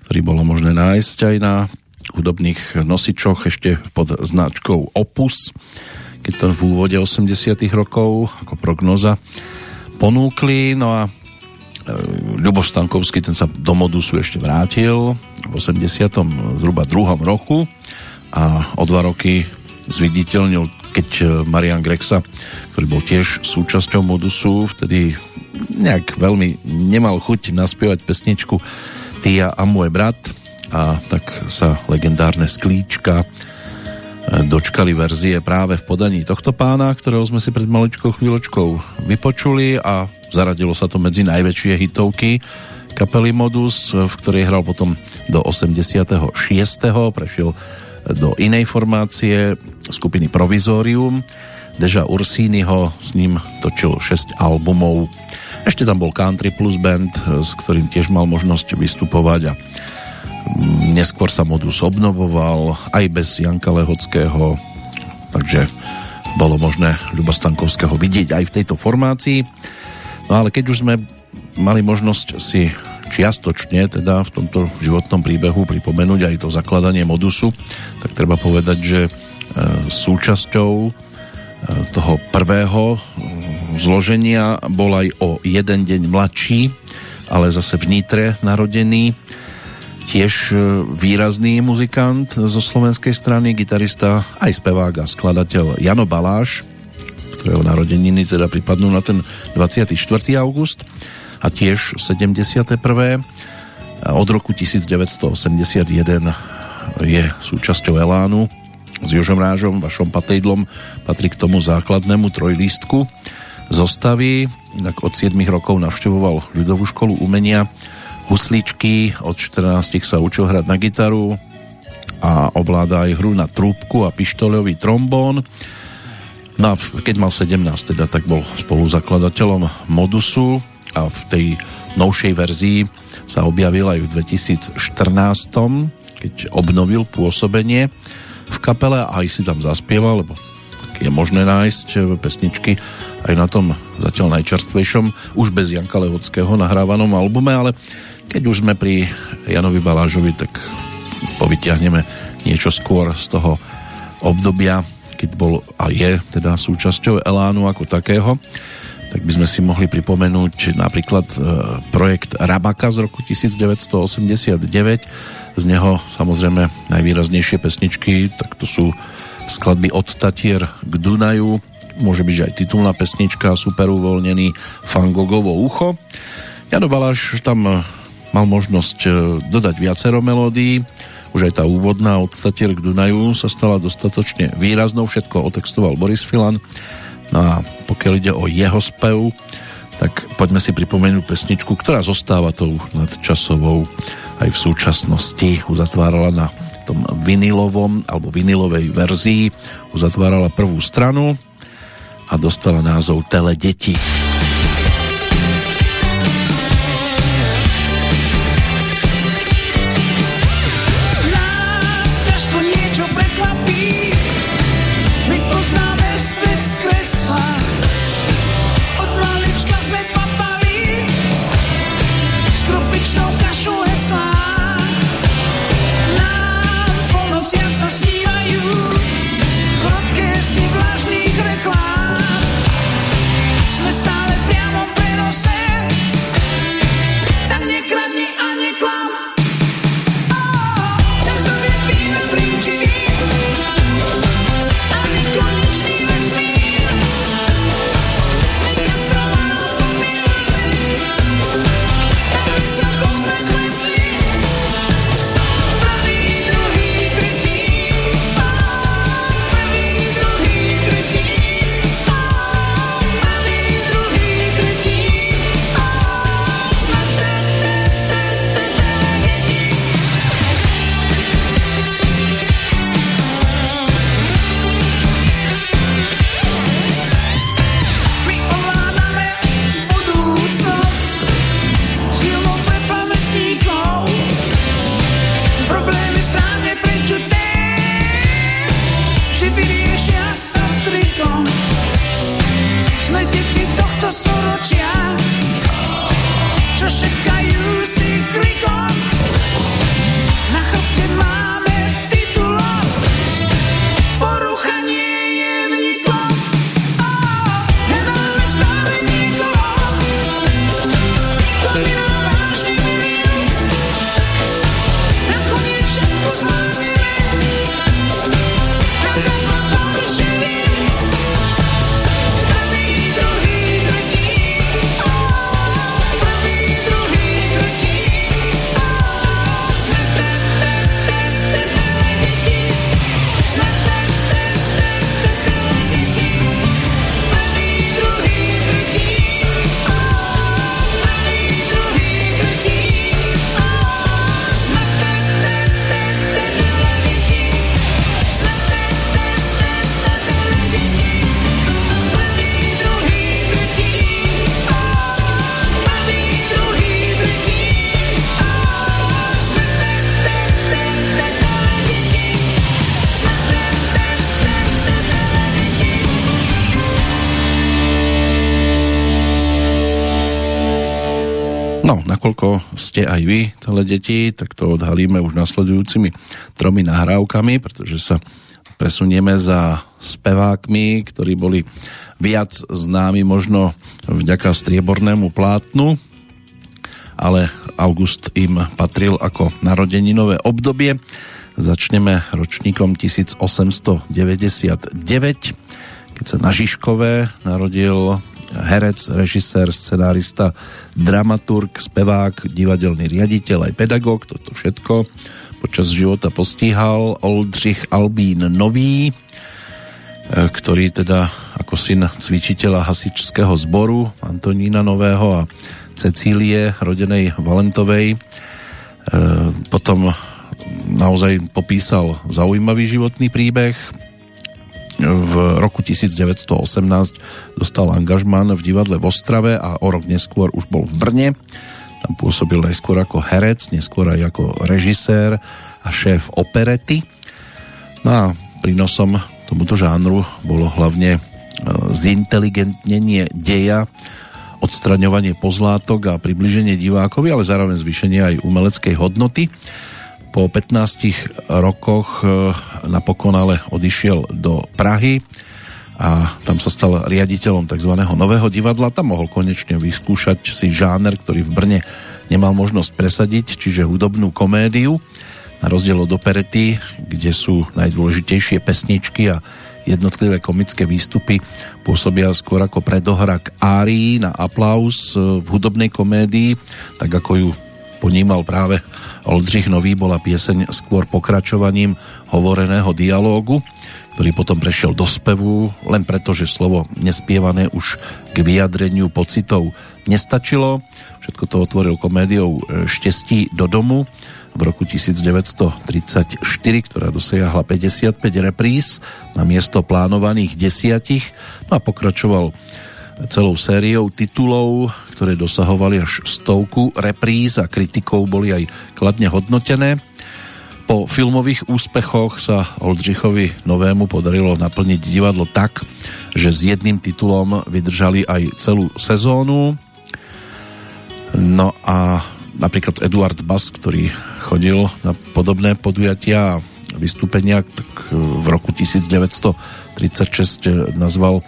S1: ktorý bolo možné nájsť aj na hudobných nosičoch ešte pod značkou Opus, keď to v úvode 80 rokov ako prognoza ponúkli. No a e, Ľuboš Stankovský, ten sa do modusu ešte vrátil v 80. zhruba druhom roku a o dva roky zviditeľnil, keď e, Marian Grexa, ktorý bol tiež súčasťou modusu, vtedy nejak veľmi nemal chuť naspievať pesničku Tia a môj brat a tak sa legendárne sklíčka e, dočkali verzie práve v podaní tohto pána, ktorého sme si pred maličkou chvíľočkou vypočuli a zaradilo sa to medzi najväčšie hitovky kapely Modus, v ktorej hral potom do 86. prešiel do inej formácie skupiny Provizorium. Deža Ursínyho s ním točil 6 albumov. Ešte tam bol Country Plus Band, s ktorým tiež mal možnosť vystupovať a neskôr sa modus obnovoval aj bez Janka Lehockého, takže bolo možné Ľuba Stankovského vidieť aj v tejto formácii. No ale keď už sme mali možnosť si čiastočne teda v tomto životnom príbehu pripomenúť aj to zakladanie modusu, tak treba povedať, že e, súčasťou e, toho prvého zloženia bol aj o jeden deň mladší, ale zase v Nitre narodený tiež výrazný muzikant zo slovenskej strany, gitarista, aj spevák a skladateľ Jano Baláš, ktorého narodeniny teda pripadnú na ten 24. august a tiež 71. Od roku 1981 je súčasťou Elánu s Jožom Rážom, Vašom Patejdlom, patrí k tomu základnému trojlístku zostavy. Inak od 7 rokov navštevoval ľudovú školu umenia husličky, od 14 sa učil hrať na gitaru a ovláda aj hru na trúbku a pištoľový trombón. No a keď mal 17, teda, tak bol spoluzakladateľom Modusu a v tej novšej verzii sa objavil aj v 2014, keď obnovil pôsobenie v kapele a aj si tam zaspieval, lebo je možné nájsť pesničky aj na tom zatiaľ najčerstvejšom, už bez Janka Lehockého nahrávanom albume, ale keď už sme pri Janovi Balážovi, tak povytiahneme niečo skôr z toho obdobia, keď bol a je teda súčasťou Elánu ako takého. tak by sme si mohli pripomenúť napríklad e, projekt Rabaka z roku 1989. Z neho samozrejme najvýraznejšie pesničky, tak to sú skladby od Tatier k Dunaju, môže byť aj titulná pesnička Super uvoľnený Fangogovo ucho. Jano Baláš tam e, mal možnosť e, dodať viacero melódií, už aj tá úvodná od Statier k Dunaju sa stala dostatočne výraznou, všetko otextoval Boris Filan. No a pokiaľ ide o jeho spev, tak poďme si pripomenúť pesničku, ktorá zostáva tou nadčasovou aj v súčasnosti. Uzatvárala na tom vinilovom alebo vinilovej verzii, uzatvárala prvú stranu a dostala názov Tele deti. Ste aj vy, celé deti, tak to odhalíme už nasledujúcimi tromi nahrávkami, pretože sa presunieme za spevákmi, ktorí boli viac známi možno vďaka striebornému plátnu, ale august im patril ako narodeninové obdobie. Začneme ročníkom 1899, keď sa na Žižkové narodil herec, režisér, scenárista, dramaturg, spevák, divadelný riaditeľ, aj pedagóg, toto všetko počas života postíhal Oldřich Albín Nový, e, ktorý teda ako syn cvičiteľa hasičského zboru Antonína Nového a Cecílie, rodenej Valentovej, e, potom naozaj popísal zaujímavý životný príbeh, v roku 1918 dostal angažman v divadle v Ostrave a o rok neskôr už bol v Brne. Tam pôsobil najskôr ako herec, neskôr aj ako režisér a šéf operety. No a prínosom tomuto žánru bolo hlavne e, zinteligentnenie deja, odstraňovanie pozlátok a približenie divákovi, ale zároveň zvýšenie aj umeleckej hodnoty. Po 15 rokoch e, napokon ale odišiel do Prahy a tam sa stal riaditeľom tzv. nového divadla. Tam mohol konečne vyskúšať si žáner, ktorý v Brne nemal možnosť presadiť, čiže hudobnú komédiu. Na rozdiel od operety, kde sú najdôležitejšie pesničky a jednotlivé komické výstupy pôsobia skôr ako predohrak árií na aplaus v hudobnej komédii, tak ako ju ponímal práve Oldřich Nový, bola pieseň skôr pokračovaním hovoreného dialógu ktorý potom prešiel do spevu, len preto, že slovo nespievané už k vyjadreniu pocitov nestačilo. Všetko to otvoril komédiou Štestí do domu v roku 1934, ktorá dosiahla 55 repríz na miesto plánovaných desiatich, no a pokračoval celou sériou titulov, ktoré dosahovali až stovku repríz a kritikou boli aj kladne hodnotené. Po filmových úspechoch sa Oldřichovi Novému podarilo naplniť divadlo tak, že s jedným titulom vydržali aj celú sezónu. No a napríklad Eduard Bas, ktorý chodil na podobné podujatia a vystúpenia, tak v roku 1936 nazval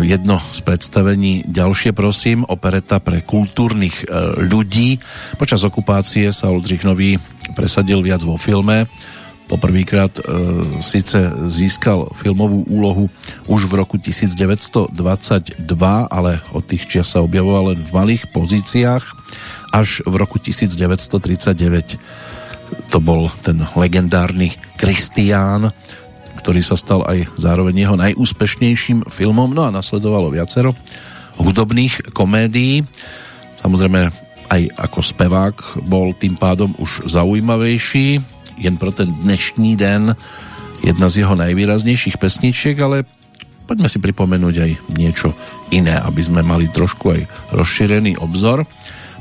S1: jedno z predstavení ďalšie prosím, opereta pre kultúrnych eh, ľudí. Počas okupácie sa Oldřich Nový presadil viac vo filme. Poprvýkrát e, síce získal filmovú úlohu už v roku 1922, ale od tých čias sa objavoval len v malých pozíciách. Až v roku 1939 to bol ten legendárny Kristián, ktorý sa stal aj zároveň jeho najúspešnejším filmom, no a nasledovalo viacero hudobných komédií. Samozrejme aj ako spevák bol tým pádom už zaujímavejší, jen pro ten dnešní den jedna z jeho najvýraznejších pesničiek, ale poďme si pripomenúť aj niečo iné, aby sme mali trošku aj rozšírený obzor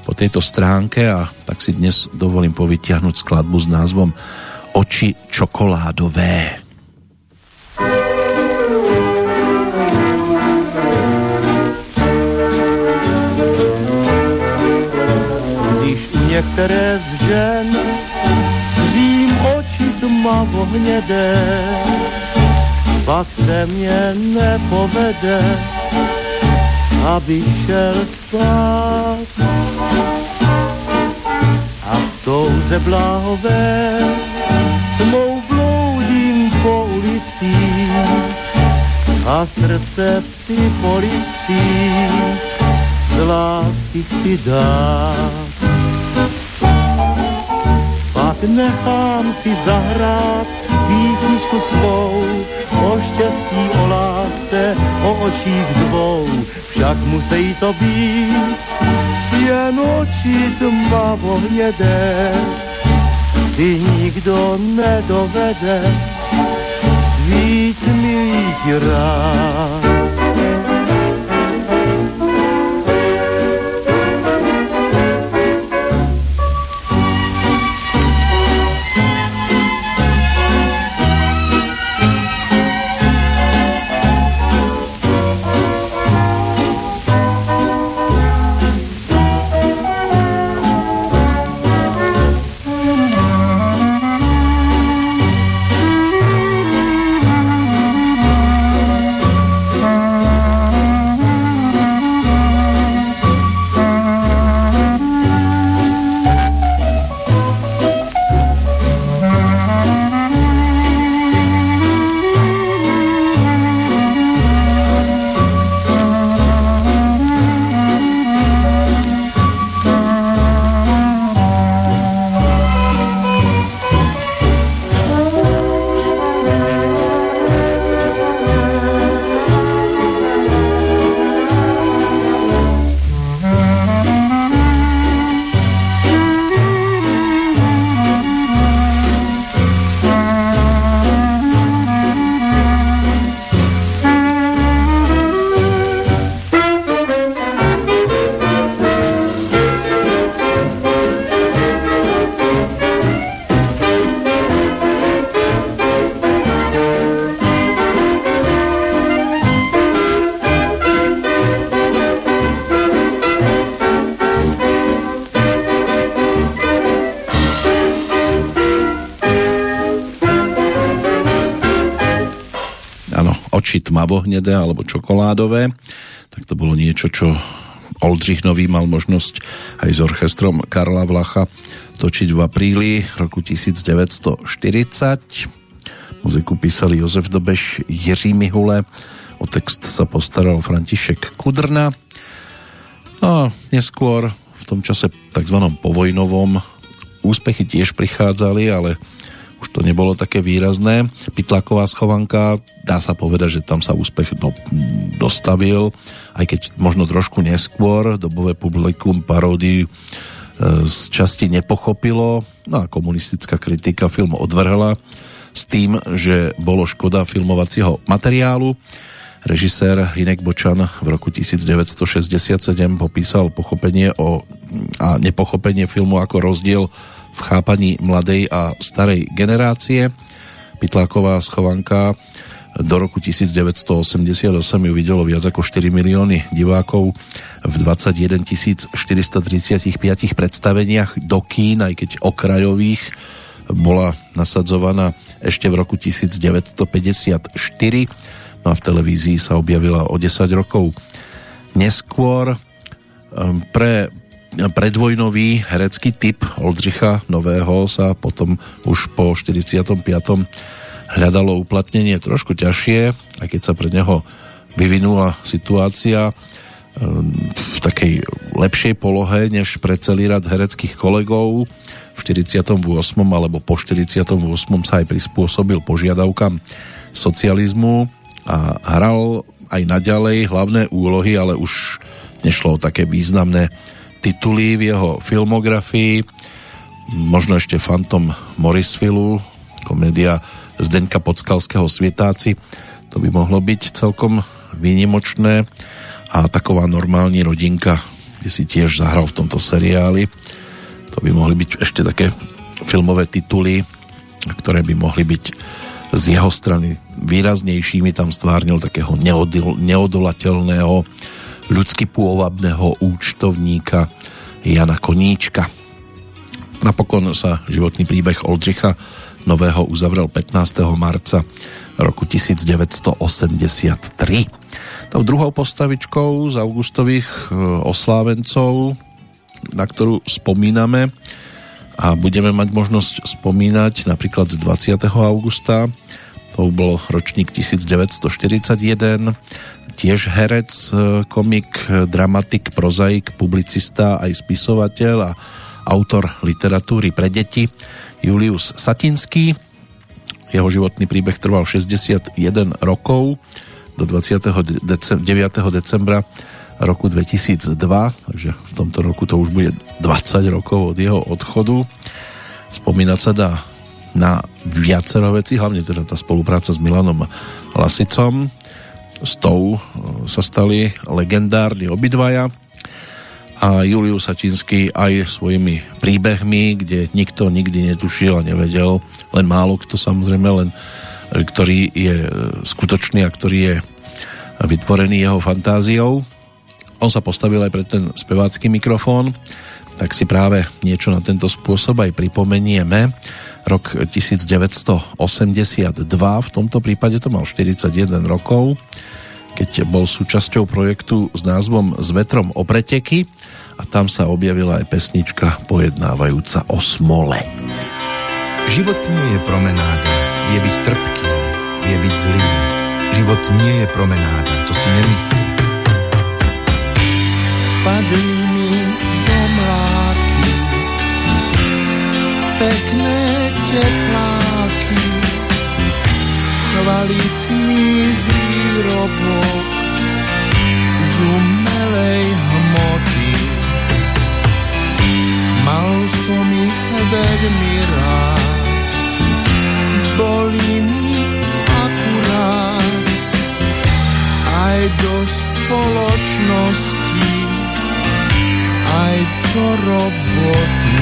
S1: po tejto stránke a tak si dnes dovolím povytiahnuť skladbu s názvom Oči čokoládové.
S6: Některé z žen svým oči tmavo hnědé, pak se mě nepovede, aby šel spát. A v touze bláhové tmou bloudím po ulicích a srdce při policích z lásky chci dát nechám si zahrát písničku svou o štěstí, o lásce, o očích dvou. Však musí to být jen oči tmavo hnědé, ty nikdo nedovede víc mít rád.
S1: Tmavohnedé alebo čokoládové, tak to bolo niečo, čo Oldřich Nový mal možnosť aj s orchestrom Karla Vlacha točiť v apríli roku 1940. Muziku písali Jozef Dobeš, Jiří Mihule, o text sa postaral František Kudrna. A neskôr v tom čase tzv. povojnovom úspechy tiež prichádzali, ale už to nebolo také výrazné. Pytláková schovanka, dá sa povedať, že tam sa úspech do, dostavil, aj keď možno trošku neskôr dobové publikum paródiu e, z časti nepochopilo no a komunistická kritika film odvrhla s tým, že bolo škoda filmovacieho materiálu. Režisér Hinek Bočan v roku 1967 popísal pochopenie o, a nepochopenie filmu ako rozdiel v chápaní mladej a starej generácie. Pytláková schovanka do roku 1988 ju videlo viac ako 4 milióny divákov v 21 435 predstaveniach do kín, aj keď okrajových bola nasadzovaná ešte v roku 1954 no a v televízii sa objavila o 10 rokov neskôr ehm, pre predvojnový herecký typ Oldřicha Nového sa potom už po 45. hľadalo uplatnenie trošku ťažšie, aj keď sa pre neho vyvinula situácia ehm, v takej lepšej polohe než pre celý rad hereckých kolegov. V 48. alebo po 48. sa aj prispôsobil požiadavkám socializmu a hral aj naďalej hlavné úlohy, ale už nešlo o také významné tituly v jeho filmografii, možno ešte Phantom Morrisville, komédia Zdeňka Podskalského Svietáci, to by mohlo byť celkom výnimočné a taková normální rodinka, kde si tiež zahral v tomto seriáli. To by mohli byť ešte také filmové tituly, ktoré by mohli byť z jeho strany výraznejšími. Tam stvárnil takého neodolateľného ľudsky pôvabného účtovníka Jana Koníčka. Napokon sa životný príbeh Oldřicha Nového uzavrel 15. marca roku 1983. Tou druhou postavičkou z augustových e, oslávencov, na ktorú spomíname a budeme mať možnosť spomínať napríklad 20. augusta, to bol ročník 1941, tiež herec, e, komik, dramatik, prozaik, publicista, aj spisovateľ a autor literatúry pre deti Julius Satinský. Jeho životný príbeh trval 61 rokov do 29. decembra roku 2002, takže v tomto roku to už bude 20 rokov od jeho odchodu. Spomínať sa dá na viacero veci, hlavne teda tá spolupráca s Milanom Lasicom, s tou e, sa stali legendárni obidvaja a Julius Satinský aj svojimi príbehmi, kde nikto nikdy netušil a nevedel, len málo kto samozrejme, len e, ktorý je e, skutočný a ktorý je vytvorený jeho fantáziou. On sa postavil aj pre ten spevácky mikrofón, tak si práve niečo na tento spôsob aj pripomenieme. Rok 1982, v tomto prípade to mal 41 rokov keď bol súčasťou projektu s názvom S vetrom o preteky a tam sa objavila aj pesnička pojednávajúca o smole.
S7: Život nie je promenáda, vie byť trpký, vie byť zlý. Život nie je promenáda, to si nemyslí.
S8: Spadli mi do mláky, pekné tepláky, kvalitný výrobok z umelej hmoty. Mal som ich veľmi rád, boli mi akurát aj do spoločnosti, aj do roboty.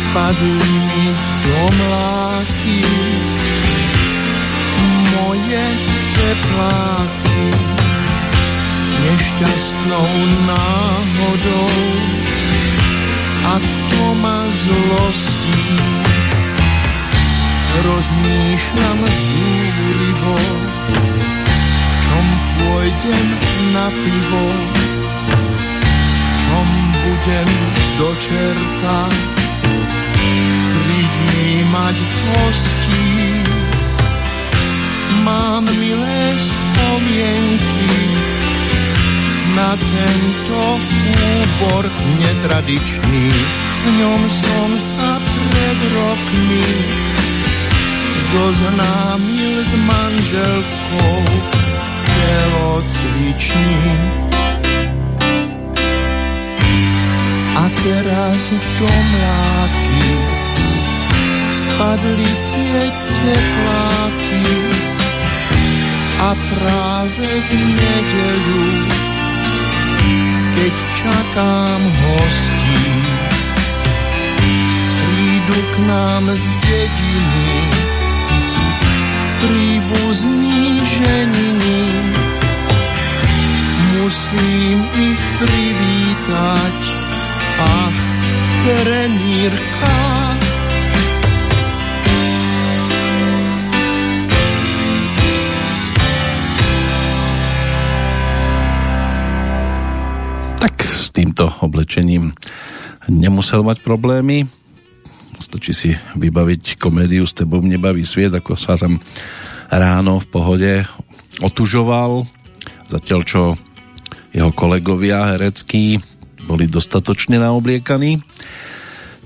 S8: Spadli mi do mláky, moje tepláky nešťastnou náhodou a to ma zlostí. rozmýšľam zúrivo, v čom pôjdem na pivo, v čom budem do čerta prijímať hostí. Mám milé spomienky na tento úbor netradičný. V ňom som sa pred rokmi zoznámil s manželkou v telocvični. A teraz do mláky spadli tie tepláky a práve v nedeľu, keď čakám hostí, prídu k nám z dediny príbuzní ženiny. Musím ich privítať, ach, v
S1: oblečením nemusel mať problémy. Stačí si vybaviť komédiu S tebou nebaví sviet, ako sa tam ráno v pohode otužoval, zatiaľ čo jeho kolegovia hereckí boli dostatočne naobliekaní.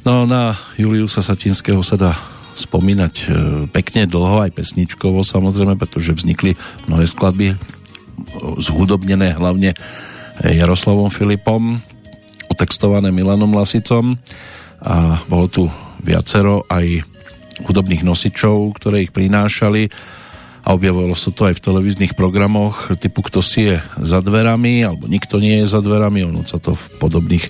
S1: No na Juliusa Satinského sa dá spomínať e, pekne dlho, aj pesničkovo samozrejme, pretože vznikli mnohé skladby e, zhudobnené hlavne Jaroslavom Filipom, otextované Milanom Lasicom. A bolo tu viacero aj hudobných nosičov, ktoré ich prinášali. A objavovalo sa to aj v televíznych programoch typu Kto si je za dverami alebo Nikto nie je za dverami, ono sa to v podobných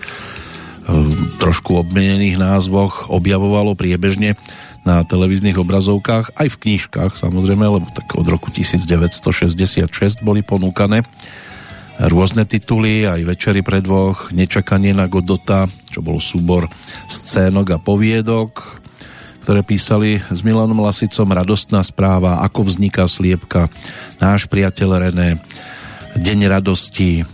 S1: trošku obmenených názvoch objavovalo priebežne na televíznych obrazovkách, aj v knížkach samozrejme, lebo tak od roku 1966 boli ponúkané rôzne tituly, aj Večery pre dvoch, Nečakanie na Godota, čo bol súbor scénok a poviedok, ktoré písali s Milanom Lasicom Radostná správa, Ako vzniká sliepka, Náš priateľ René, Deň radosti,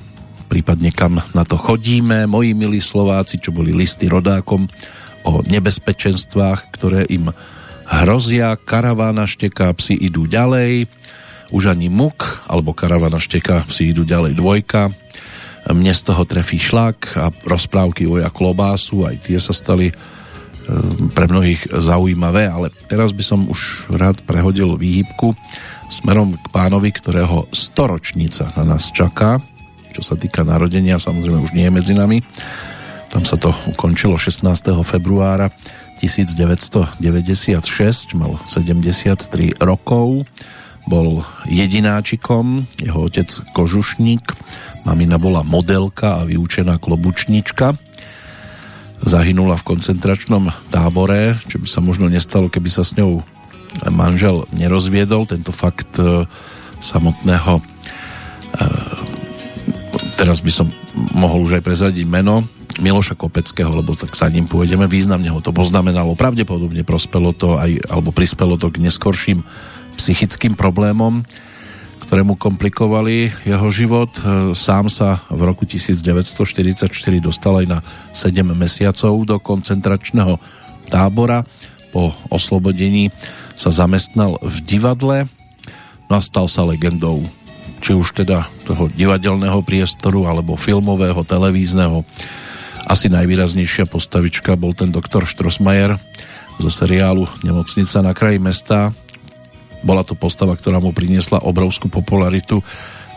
S1: prípadne kam na to chodíme, Moji milí Slováci, čo boli listy rodákom o nebezpečenstvách, ktoré im hrozia, Karavána šteká, psi idú ďalej, už ani muk alebo karavana šteka si idú ďalej dvojka mne z toho trefí šlak a rozprávky o klobásu aj tie sa stali e, pre mnohých zaujímavé, ale teraz by som už rád prehodil výhybku smerom k pánovi, ktorého storočnica na nás čaká, čo sa týka narodenia, samozrejme už nie je medzi nami. Tam sa to ukončilo 16. februára 1996, mal 73 rokov bol jedináčikom, jeho otec kožušník, mamina bola modelka a vyučená klobučníčka. Zahynula v koncentračnom tábore, čo by sa možno nestalo, keby sa s ňou manžel nerozviedol. Tento fakt e, samotného e, teraz by som mohol už aj prezadiť meno Miloša Kopeckého, lebo tak sa ním pôjdeme významne ho to poznamenalo, pravdepodobne prospelo to aj, alebo prispelo to k neskorším psychickým problémom, ktoré mu komplikovali jeho život. E, sám sa v roku 1944 dostal aj na 7 mesiacov do koncentračného tábora. Po oslobodení sa zamestnal v divadle no a stal sa legendou či už teda toho divadelného priestoru alebo filmového, televízneho. Asi najvýraznejšia postavička bol ten doktor Štrosmajer zo seriálu Nemocnica na kraji mesta, bola to postava, ktorá mu priniesla obrovskú popularitu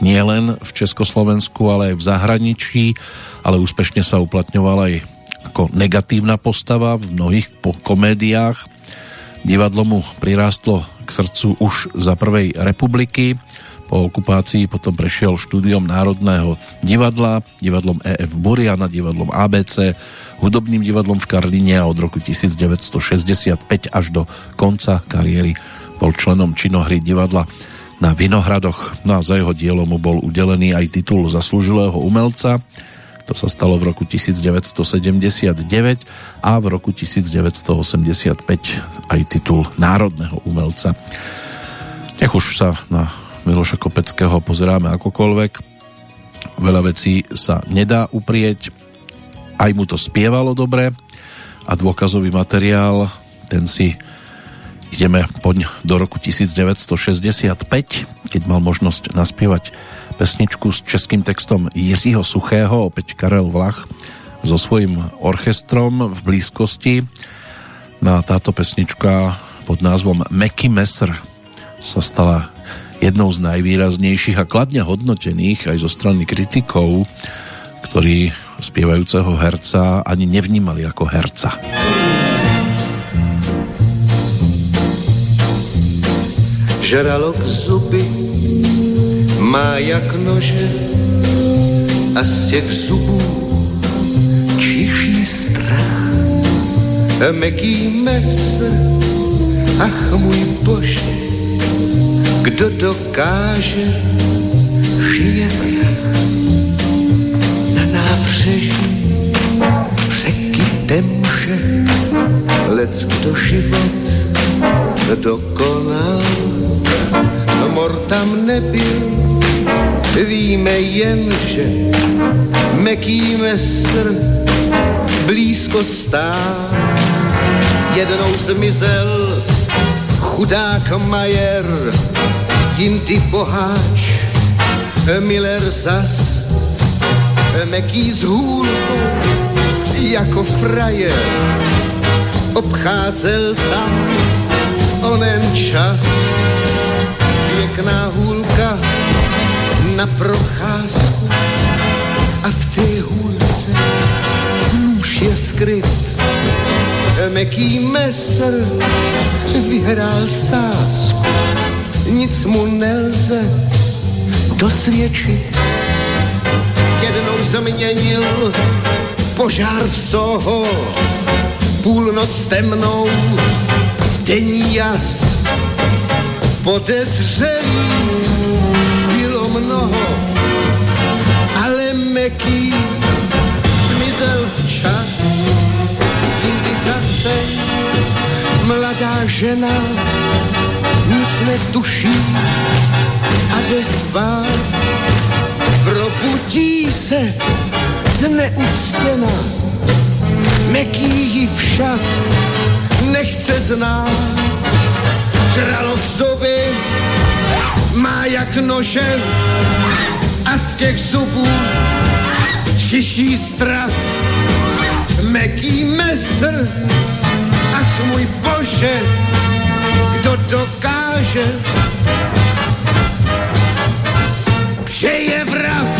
S1: nielen v Československu, ale aj v zahraničí, ale úspešne sa uplatňovala aj ako negatívna postava v mnohých komédiách. Divadlo mu prirástlo k srdcu už za prvej republiky. Po okupácii potom prešiel štúdiom Národného divadla, divadlom EF Buriana, divadlom ABC, hudobným divadlom v Karline a od roku 1965 až do konca kariéry bol členom činohry divadla na Vinohradoch, no a za jeho dielo mu bol udelený aj titul zaslúžilého umelca. To sa stalo v roku 1979 a v roku 1985 aj titul národného umelca. Nech už sa na Miloša Kopeckého pozeráme akokoľvek. Veľa vecí sa nedá uprieť. Aj mu to spievalo dobre a dôkazový materiál, ten si ideme poň do roku 1965, keď mal možnosť naspievať pesničku s českým textom Jiřího Suchého, opäť Karel Vlach, so svojím orchestrom v blízkosti. Na táto pesnička pod názvom Meky Messer sa stala jednou z najvýraznejších a kladne hodnotených aj zo strany kritikov, ktorí spievajúceho herca ani nevnímali ako herca.
S3: Žralok zuby má jak nože a z těch zubů čiší strach. Meký mesr, ach můj bože, kdo dokáže, žije vrach. Na nábřeží řeky temže, lec kdo život dokonal. Mor tam nebyl, Víme jen, že meký mesr blízko stál. Jednou zmizel chudák Majer, jim ty boháč, Miller zas, meký z hůlkou, jako frajer, obcházel tam onen čas, pěkná hůlka, na procházku a v té hůlce nůž je skryt. Meký mesr vyhrál sásku, nic mu nelze dosvědčit. Jednou změnil požár v Soho, půlnoc temnou, denní jas, podezřelý mnoho, ale meký zmizel včas. Jindy zase mladá žena nic netuší a jde spát. Probudí se zneuctěna, meký ji však nechce znát. Žralo zuby má jak nože a z těch zubů čiší strach. Meký mesr, ach můj bože, kdo dokáže, že je vrah.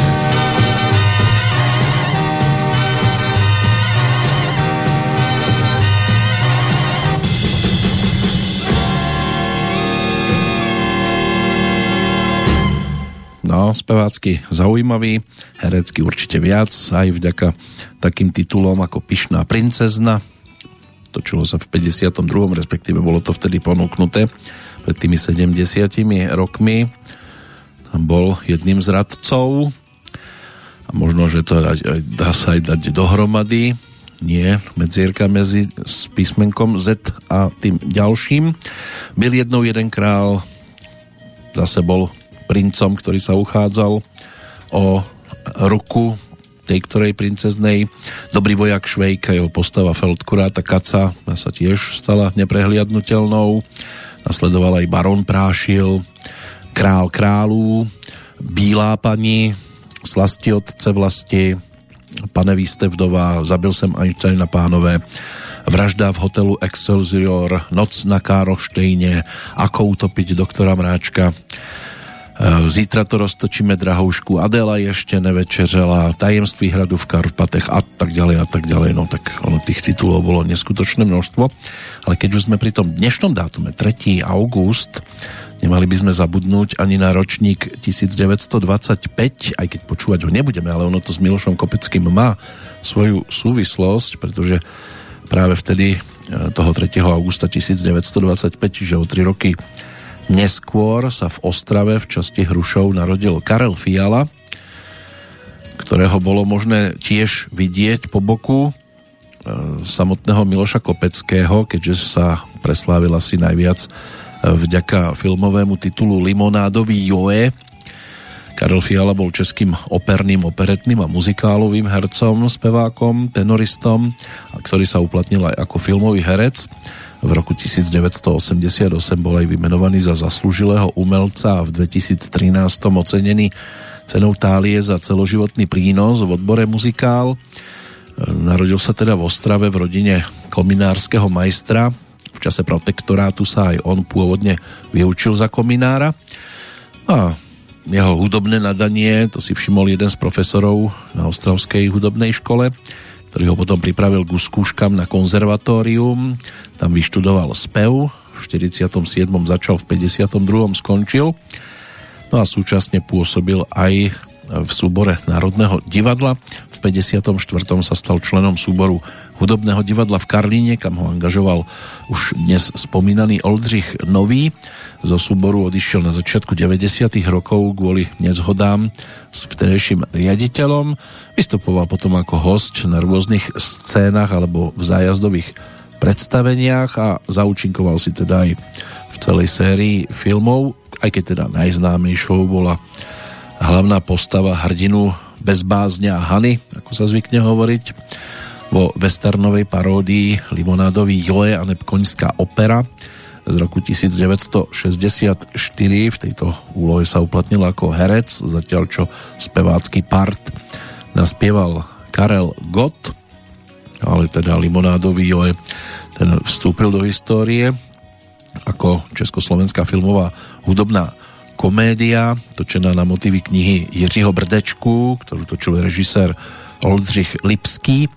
S1: No, spevácky zaujímavý, herecky určite viac, aj vďaka takým titulom ako Pyšná princezna. Točilo sa v 52. respektíve bolo to vtedy ponúknuté pred tými 70 rokmi. Tam bol jedným z radcov a možno, že to dá sa aj dať dohromady nie medzierka medzi s písmenkom Z a tým ďalším. Byl jednou jeden král, zase bol princom, ktorý sa uchádzal o ruku tej ktorej princeznej. Dobrý vojak Švejka, jeho postava Feldkuráta Kaca sa tiež stala neprehliadnutelnou. Nasledoval aj Baron Prášil, Král kráľů, Bílá paní, Slasti otce vlasti, Pane Víste vdova, Zabil jsem Einsteina pánové, Vražda v hotelu Excelsior, Noc na Károštejne, Ako utopiť doktora Mráčka, zítra to roztočíme drahoušku, Adela ešte nevečeřela, Tajemství hradu v Karpatech a tak ďalej a tak ďalej. No tak ono tých titulov bolo neskutočné množstvo. Ale keď už sme pri tom dnešnom dátume, 3. august, nemali by sme zabudnúť ani na ročník 1925, aj keď počúvať ho nebudeme, ale ono to s Milošom Kopeckým má svoju súvislosť, pretože práve vtedy eh, toho 3. augusta 1925, čiže o 3 roky Neskôr sa v Ostrave v časti Hrušov narodil Karel Fiala, ktorého bolo možné tiež vidieť po boku e, samotného Miloša Kopeckého, keďže sa preslávil asi najviac e, vďaka filmovému titulu Limonádový Joe. Karel Fiala bol českým operným, operetným a muzikálovým hercom, spevákom, tenoristom, ktorý sa uplatnil aj ako filmový herec. V roku 1988 bol aj vymenovaný za zaslúžilého umelca a v 2013 ocenený cenou Tálie za celoživotný prínos v odbore muzikál. Narodil sa teda v Ostrave v rodine kominárskeho majstra. V čase protektorátu sa aj on pôvodne vyučil za kominára. A jeho hudobné nadanie, to si všimol jeden z profesorov na Ostravskej hudobnej škole, ktorý ho potom pripravil ku skúškam na konzervatórium. Tam vyštudoval spev, v 47. začal, v 52. skončil No a súčasne pôsobil aj v súbore Národného divadla. V 54. sa stal členom súboru hudobného divadla v Karlíne, kam ho angažoval už dnes spomínaný Oldřich Nový. Zo súboru odišiel na začiatku 90. rokov kvôli nezhodám s vtedejším riaditeľom. Vystupoval potom ako host na rôznych scénach alebo v zájazdových predstaveniach a zaučinkoval si teda aj v celej sérii filmov, aj keď teda najznámejšou bola hlavná postava hrdinu bez bázňa Hany, ako sa zvykne hovoriť, vo westernovej paródii Limonádový Joe a Nepkoňská opera z roku 1964. V tejto úlohe sa uplatnil ako herec, zatiaľ čo spevácky part naspieval Karel Gott, ale teda Limonádový Joe ten vstúpil do histórie ako československá filmová hudobná komédia, točená na motivy knihy Jiřího Brdečku, ktorú točil režisér Oldřich Lipský.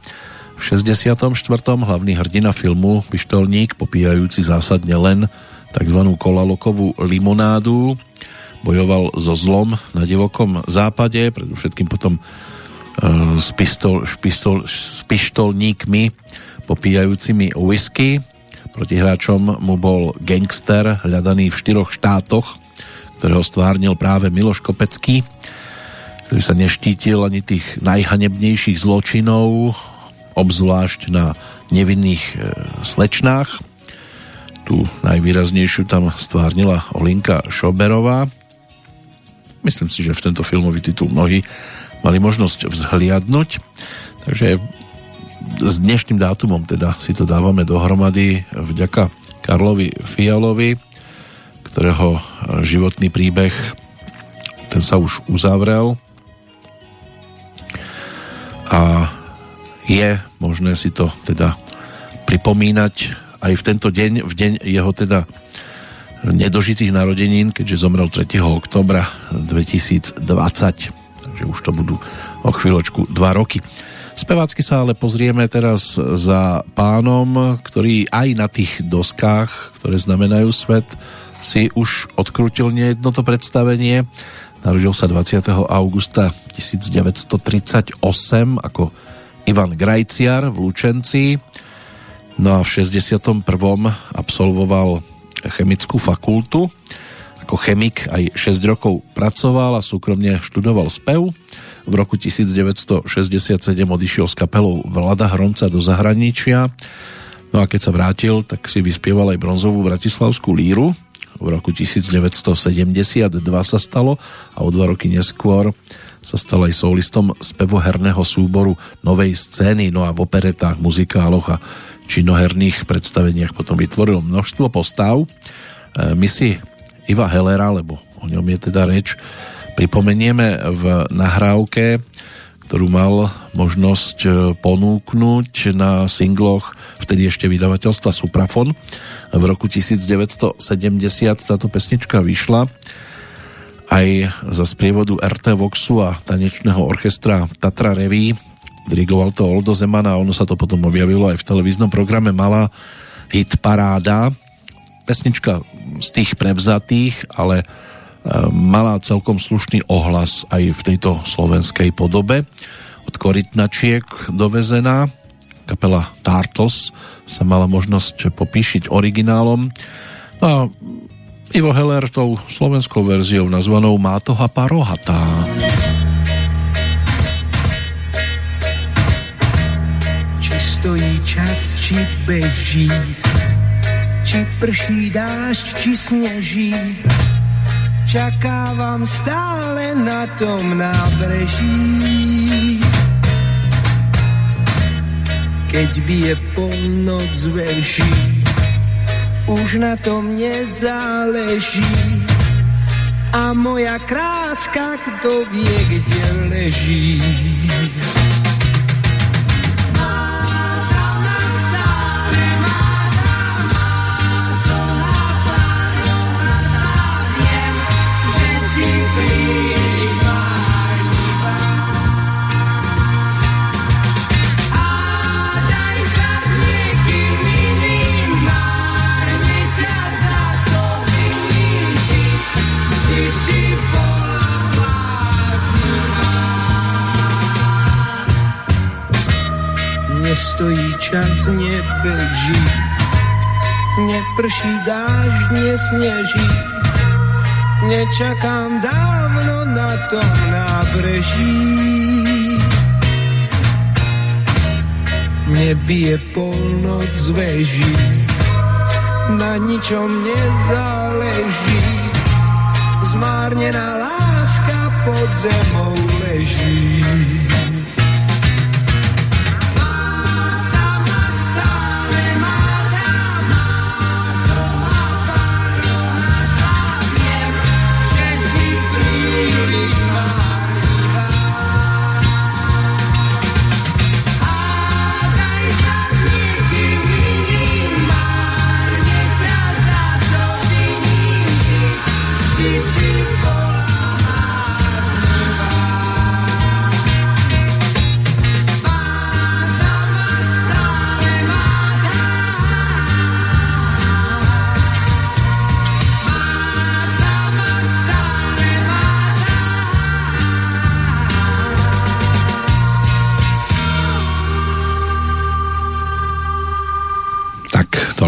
S1: V 64. hlavný hrdina filmu Pištolník, popíjajúci zásadne len tzv. kolalokovú limonádu, bojoval so zlom na divokom západe, predovšetkým potom e, s, pistol, pistol, s pištolníkmi popíjajúcimi whisky Protihráčom mu bol gangster hľadaný v štyroch štátoch, ktorého stvárnil práve Miloš Kopecký, ktorý sa neštítil ani tých najhanebnejších zločinov, obzvlášť na nevinných e, slečnách. Tu najvýraznejšiu tam stvárnila Olinka Šoberová. Myslím si, že v tento filmový titul mnohí mali možnosť vzhliadnúť. Takže s dnešným dátumom teda si to dávame dohromady vďaka Karlovi Fialovi, ktorého životný príbeh ten sa už uzavrel a je možné si to teda pripomínať aj v tento deň, v deň jeho teda nedožitých narodenín, keďže zomrel 3. oktobra 2020. Takže už to budú o chvíľočku dva roky. Spevácky sa ale pozrieme teraz za pánom, ktorý aj na tých doskách, ktoré znamenajú svet, si už odkrutil nejedno to predstavenie. Narodil sa 20. augusta 1938 ako Ivan Grajciar v Lučenci. No a v 61. absolvoval chemickú fakultu. Ako chemik aj 6 rokov pracoval a súkromne študoval spev v roku 1967 odišiel s kapelou Vlada Hronca do zahraničia. No a keď sa vrátil, tak si vyspieval aj bronzovú bratislavskú líru. V roku 1972 sa stalo a o dva roky neskôr sa stal aj solistom spevoherného súboru Novej scény, no a v operetách, muzikáloch a činoherných predstaveniach potom vytvoril množstvo postav. E, my si Iva Hellera, lebo o ňom je teda reč, pripomenieme v nahrávke, ktorú mal možnosť e, ponúknuť na singloch vtedy ešte vydavateľstva Suprafon. V roku 1970 táto pesnička vyšla aj za sprievodu RT Voxu a tanečného orchestra Tatra Reví. Dirigoval to Oldo Zeman a ono sa to potom objavilo aj v televíznom programe Malá hit paráda. Pesnička z tých prevzatých, ale mala celkom slušný ohlas aj v tejto slovenskej podobe. Od korytnačiek dovezená kapela Tartos sa mala možnosť popíšiť originálom. A Ivo Heller tou slovenskou verziou nazvanou Mátoha Parohatá. Či stojí
S8: čas, či beží, či prší dážď, či sneží, Čakávam stále na tom nábreží. Keď bije polnoc veží, už na tom nezáleží. A moja kráska, kto vie, kde leží. Nestojí čas, nebeží. Neprší dážď, nesneží. Nečakám dávno na tom nábreží. Nebije polnoc veží, na ničom nezáleží. Zmárnená láska pod zemou leží.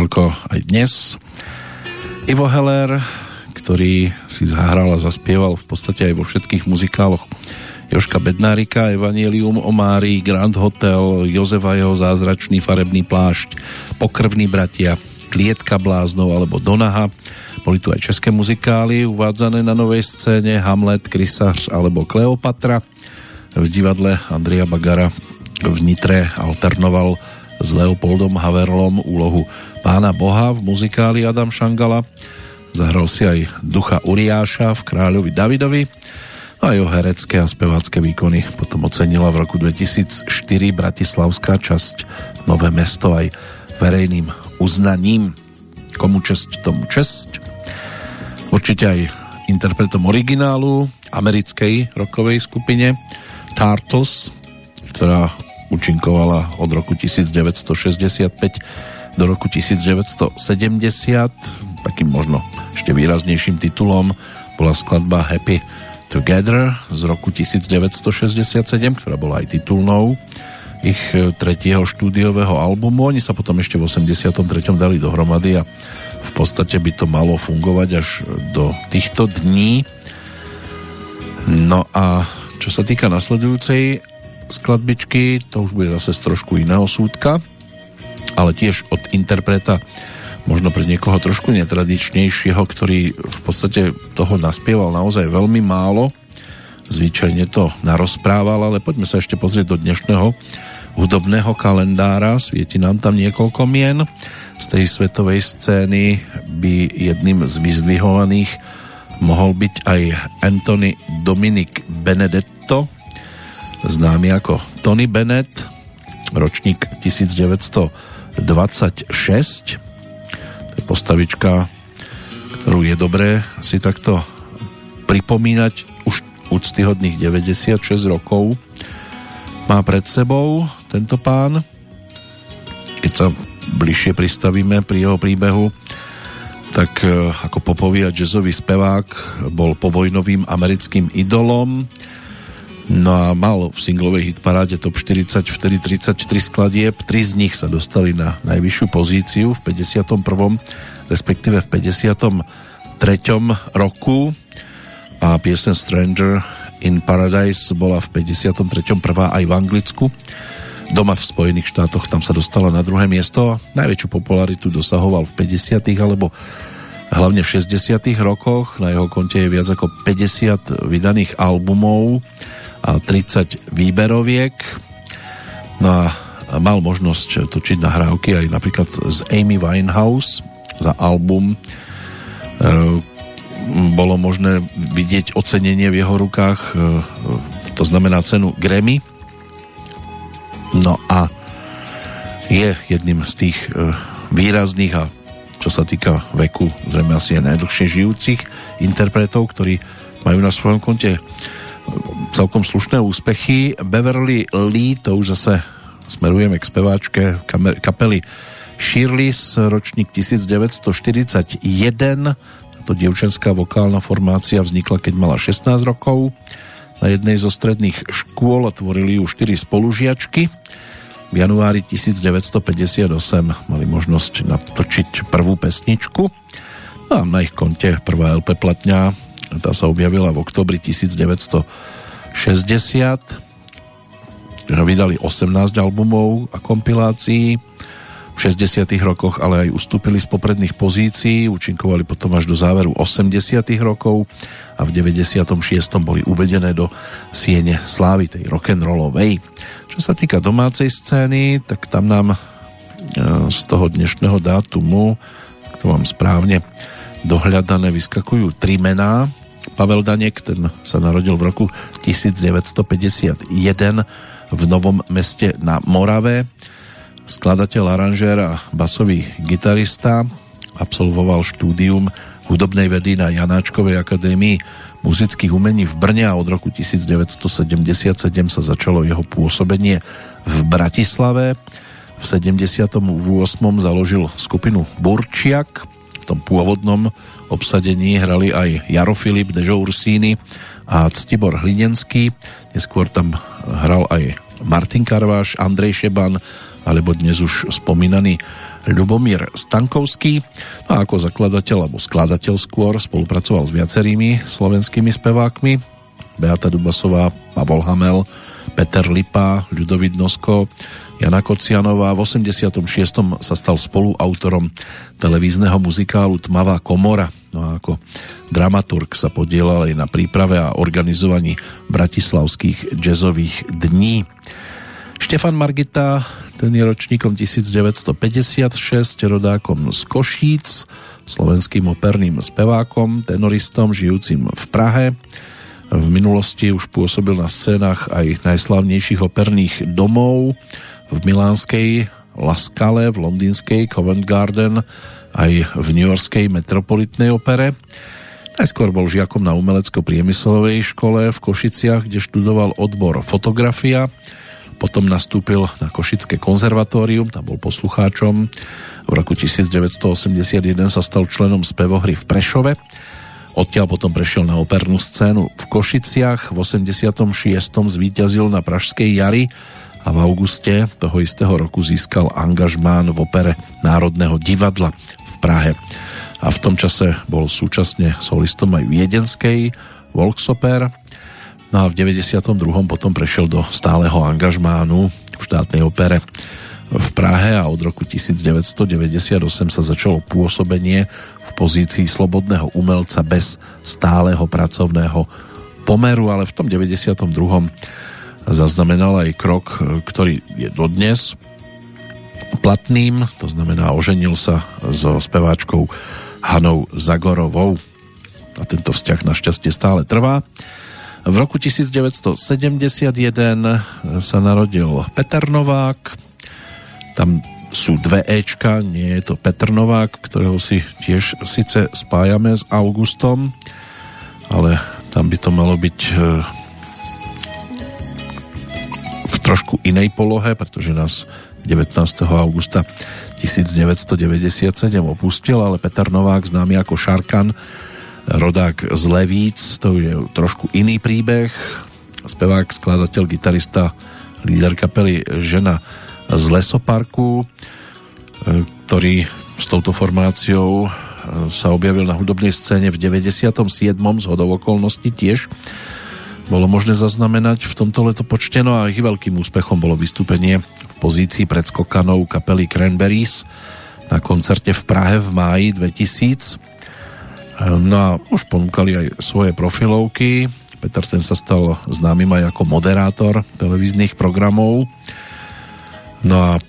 S1: Toľko aj dnes. Ivo Heller, ktorý si zahral a zaspieval v podstate aj vo všetkých muzikáloch Joška Bednárika, Evangelium o Márii, Grand Hotel, Jozefa jeho zázračný farebný plášť, Pokrvní bratia, Klietka bláznov alebo Donaha. Boli tu aj české muzikály uvádzané na novej scéne, Hamlet, Krysař alebo Kleopatra. V divadle Andrea Bagara v Nitre alternoval s Leopoldom Haverlom úlohu pána Boha v muzikáli Adam Šangala. Zahral si aj ducha Uriáša v Kráľovi Davidovi a jeho herecké a spevácké výkony potom ocenila v roku 2004 Bratislavská časť Nové mesto aj verejným uznaním. Komu česť, tomu česť. Určite aj interpretom originálu americkej rokovej skupine Turtles, ktorá účinkovala od roku 1965 do roku 1970. Takým možno ešte výraznejším titulom bola skladba Happy Together z roku 1967, ktorá bola aj titulnou ich e, tretieho štúdiového albumu. Oni sa potom ešte v 83. dali dohromady a v podstate by to malo fungovať až do týchto dní. No a čo sa týka nasledujúcej skladbičky, to už bude zase z trošku iného súdka ale tiež od interpreta možno pre niekoho trošku netradičnejšieho, ktorý v podstate toho naspieval naozaj veľmi málo. Zvyčajne to narozprával, ale poďme sa ešte pozrieť do dnešného hudobného kalendára. Svieti nám tam niekoľko mien. Z tej svetovej scény by jedným z vyzdvihovaných mohol byť aj Anthony Dominic Benedetto, známy ako Tony Bennett, ročník 1900 26. To je postavička, ktorú je dobré si takto pripomínať už úctyhodných 96 rokov má pred sebou tento pán. Keď sa bližšie pristavíme pri jeho príbehu, tak e, ako popový a jazzový spevák bol povojnovým americkým idolom, No a mal v singlovej hitparáde top 40 vtedy 33 skladieb, tri z nich sa dostali na najvyššiu pozíciu v 51. respektíve v 53. roku a piesen Stranger in Paradise bola v 53. prvá aj v Anglicku. doma v Spojených štátoch tam sa dostala na druhé miesto. Najväčšiu popularitu dosahoval v 50. alebo hlavne v 60. rokoch. Na jeho konte je viac ako 50 vydaných albumov 30 výberoviek. No a mal možnosť točiť nahrávky aj napríklad z Amy Winehouse za album. E, bolo možné vidieť ocenenie v jeho rukách, e, to znamená cenu Grammy No a je jedným z tých e, výrazných a čo sa týka veku, zrejme asi aj najdlhšie žijúcich interpretov, ktorí majú na svojom konte celkom slušné úspechy. Beverly Lee, to už zase smerujeme k speváčke kapely Shirley's, ročník 1941. To dievčenská vokálna formácia vznikla, keď mala 16 rokov. Na jednej zo stredných škôl tvorili ju 4 spolužiačky. V januári 1958 mali možnosť natočiť prvú pesničku. No a na ich konte prvá LP platňa, tá sa objavila v oktobri 1960. Vydali 18 albumov a kompilácií. V 60. rokoch ale aj ustúpili z popredných pozícií, účinkovali potom až do záveru 80. rokov a v 96. boli uvedené do siene slávy tej rock'n'rollovej. Čo sa týka domácej scény, tak tam nám e, z toho dnešného dátumu, to mám správne dohľadané, vyskakujú tri mená. Pavel Danek, ten sa narodil v roku 1951 v Novom meste na Morave. Skladateľ, aranžér a basový gitarista. Absolvoval štúdium hudobnej vedy na Janáčkovej akadémii muzických umení v Brne a od roku 1977 sa začalo jeho pôsobenie v Bratislave. V 78. založil skupinu Burčiak. V tom pôvodnom obsadení hrali aj Jaro Filip, Dežo Ursíny a Ctibor Hlinenský. Neskôr tam hral aj Martin Karváš, Andrej Šeban alebo dnes už spomínaný Ľubomír Stankovský. No a ako zakladateľ alebo skladateľ skôr spolupracoval s viacerými slovenskými spevákmi. Beata Dubasová, Pavol Hamel, Peter Lipa, Ľudovít Nosko, Jana Kocianová. V 86. sa stal spoluautorom televízneho muzikálu Tmavá komora. No a ako dramaturg sa podielal aj na príprave a organizovaní bratislavských jazzových dní. Štefan Margita, ten je ročníkom 1956, rodákom z Košíc, slovenským operným spevákom, tenoristom, žijúcim v Prahe. V minulosti už pôsobil na scénach aj najslavnejších operných domov v milánskej Laskale, v londýnskej Covent Garden, aj v newyorskej Metropolitnej opere. Najskôr bol žiakom na umelecko-priemyslovej škole v Košiciach, kde študoval odbor fotografia potom nastúpil na Košické konzervatórium, tam bol poslucháčom. V roku 1981 sa stal členom spevohry v Prešove. Odtiaľ potom prešiel na opernú scénu v Košiciach. V 86. zvíťazil na Pražskej jari a v auguste toho istého roku získal angažmán v opere Národného divadla v Prahe. A v tom čase bol súčasne solistom aj viedenskej Volksoper No a v 92. potom prešiel do stáleho angažmánu v štátnej opere v Prahe a od roku 1998 sa začalo pôsobenie v pozícii slobodného umelca bez stáleho pracovného pomeru, ale v tom 92. zaznamenal aj krok, ktorý je dodnes platným, to znamená oženil sa so speváčkou Hanou Zagorovou a tento vzťah našťastie stále trvá. V roku 1971 sa narodil Peter Novák. Tam sú dve Ečka, nie je to Petr Novák, ktorého si tiež síce spájame s Augustom, ale tam by to malo byť e, trošku inej polohe, pretože nás 19. augusta 1997 opustil, ale Peter Novák, známy ako Šarkan, rodák z Levíc, to je trošku iný príbeh. Spevák, skladateľ, gitarista, líder kapely Žena z Lesoparku, e, ktorý s touto formáciou e, sa objavil na hudobnej scéne v 97. z okolností tiež bolo možné zaznamenať v tomto letopočte, no a ich veľkým úspechom bolo vystúpenie v pozícii predskokanov kapely Cranberries na koncerte v Prahe v máji 2000. No a už ponúkali aj svoje profilovky. Peter ten sa stal známym aj ako moderátor televíznych programov. No a e,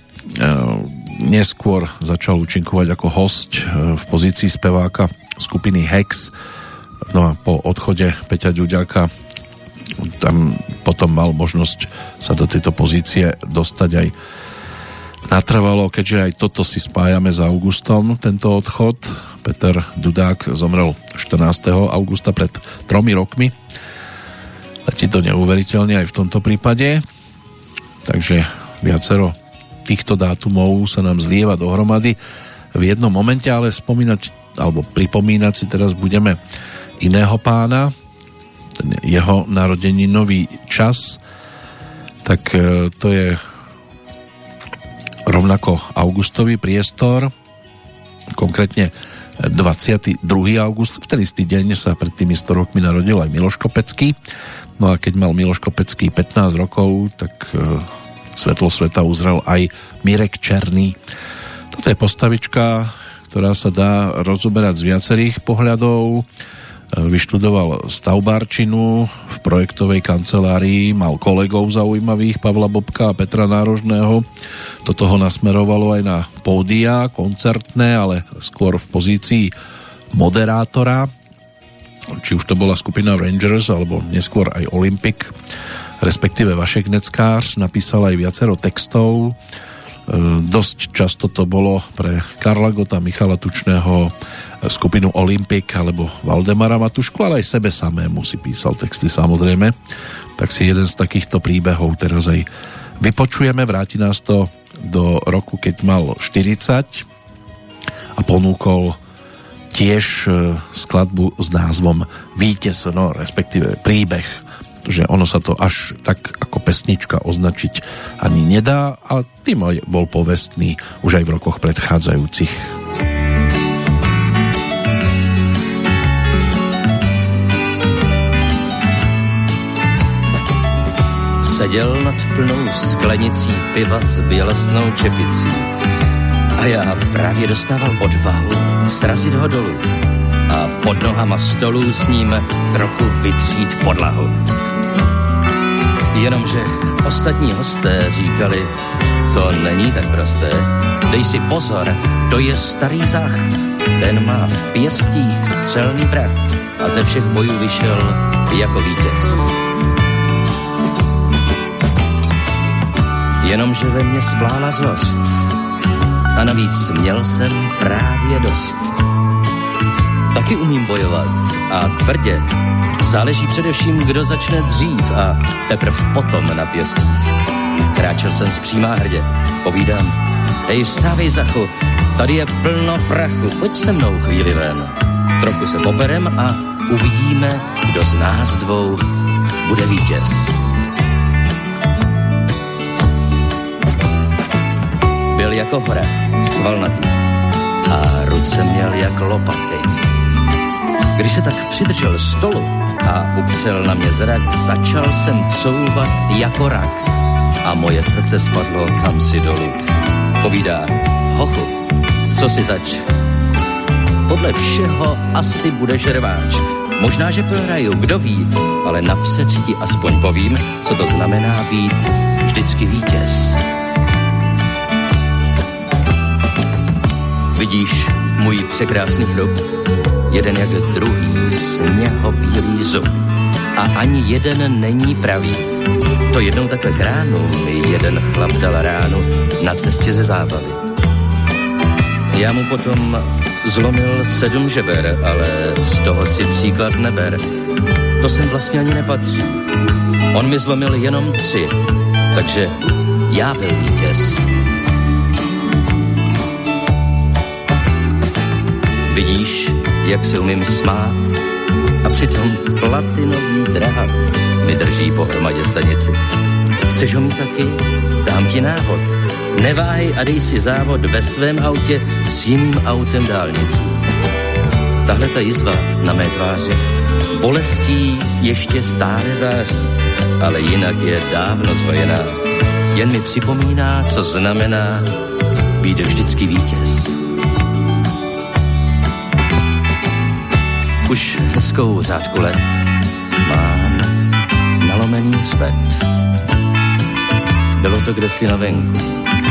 S1: neskôr začal účinkovať ako host e, v pozícii speváka skupiny Hex. No a po odchode Peťa Ďuďaka tam potom mal možnosť sa do tejto pozície dostať aj natrvalo, keďže aj toto si spájame s Augustom, tento odchod. Peter Dudák zomrel 14. augusta pred tromi rokmi. Letí to neuveriteľne aj v tomto prípade. Takže viacero týchto dátumov sa nám zlieva dohromady v jednom momente, ale spomínať alebo pripomínať si teraz budeme iného pána, ten jeho nový čas, tak e, to je rovnako augustový priestor, konkrétne 22. august, v ten istý deň sa pred tými 100 rokmi narodil aj Miloš Kopecký. No a keď mal Miloš Kopecký 15 rokov, tak e, svetlo sveta uzrel aj Mirek Černý. Toto je postavička, ktorá sa dá rozoberať z viacerých pohľadov vyštudoval stavbárčinu v projektovej kancelárii, mal kolegov zaujímavých Pavla Bobka a Petra Nárožného. Toto ho nasmerovalo aj na pódia koncertné, ale skôr v pozícii moderátora, či už to bola skupina Rangers alebo neskôr aj Olympic, respektíve Vašek Neckář, napísal aj viacero textov. E, dosť často to bolo pre Karla Gota, Michala Tučného, skupinu Olympic alebo Valdemara Matušku, ale aj sebe samému si písal texty samozrejme. Tak si jeden z takýchto príbehov teraz aj vypočujeme. Vráti nás to do roku, keď mal 40 a ponúkol tiež e, skladbu s názvom Vítes, no respektíve príbeh že ono sa to až tak ako pesnička označiť ani nedá, ale tým bol povestný už aj v rokoch predchádzajúcich.
S9: Seděl nad plnou sklenicí piva s bělostnou čepicí. A já právě dostával odvahu srazit ho dolů a pod nohama stolů s ním trochu vytřít podlahu. Jenomže ostatní hosté říkali, to není tak prosté. Dej si pozor, to je starý zách. Ten má v pěstích střelný prach a ze všech bojů vyšel jako vítěz. Jenomže ve mně splála zlost. A navíc měl jsem právě dost. Taky umím bojovat a tvrdě. Záleží především, kdo začne dřív a teprv potom na pěstích. Kráčel jsem zpřímá hrdě. Povídám, hej, vstávej, Zachu, tady je plno prachu, pojď se mnou chvíli ven. Trochu se poberem a uvidíme, kdo z nás dvou bude vítěz. byl jako hora, svalnatý a ruce měl jak lopaty. Když se tak přidržel stolu a upřel na mě zrak, začal jsem couvat jako rak a moje srdce spadlo kam si dolů. Povídá, hochu, co si zač? Podle všeho asi budeš rváč. Možná, že prohraju, kdo ví, ale napřed ti aspoň povím, co to znamená být vždycky vítěz. Vidíš můj překrásný chrup? Jeden jak druhý sněhobílý zub. A ani jeden není pravý. To jednou takhle kránu mi jeden chlap dal ránu na cestě ze zábavy. Já mu potom zlomil sedm žeber, ale z toho si příklad neber. To sem vlastně ani nepatří. On mi zlomil jenom tři, takže já byl vítěz. Vidíš, jak se umím smát a přitom platinový drát mi drží pohromadě sanici. Chceš ho mít taky? Dám ti návod. Neváhej a dej si závod ve svém autě s jiným autem dálnicí. Tahle ta jizva na mé tváři Bolestí ještě stále září, ale jinak je dávno zhojená. Jen mi připomíná, co znamená být vždycky vítěz. Už hezkou řádku let mám nalomený hřbet. Bylo to kdesi na venku.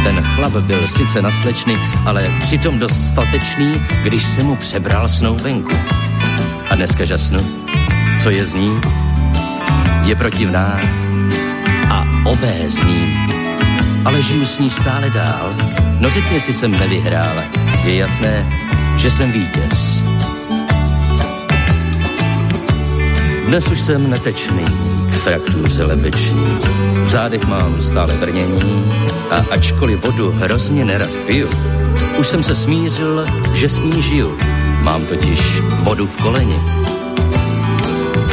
S9: Ten chlap byl sice naslečný, ale přitom dostatečný, když se mu přebral snoubenku. A dneska žasnu, co je z ní, je protivná a obézní. Ale žiju s ní stále dál. No řekně si jsem nevyhrál. Je jasné, že jsem vítěz. Dnes už jsem netečný, k fraktuře lebeční. V zádech mám stále brnění a ačkoliv vodu hrozně nerad piju, už jsem se smířil, že s ní žiju. Mám totiž vodu v koleni.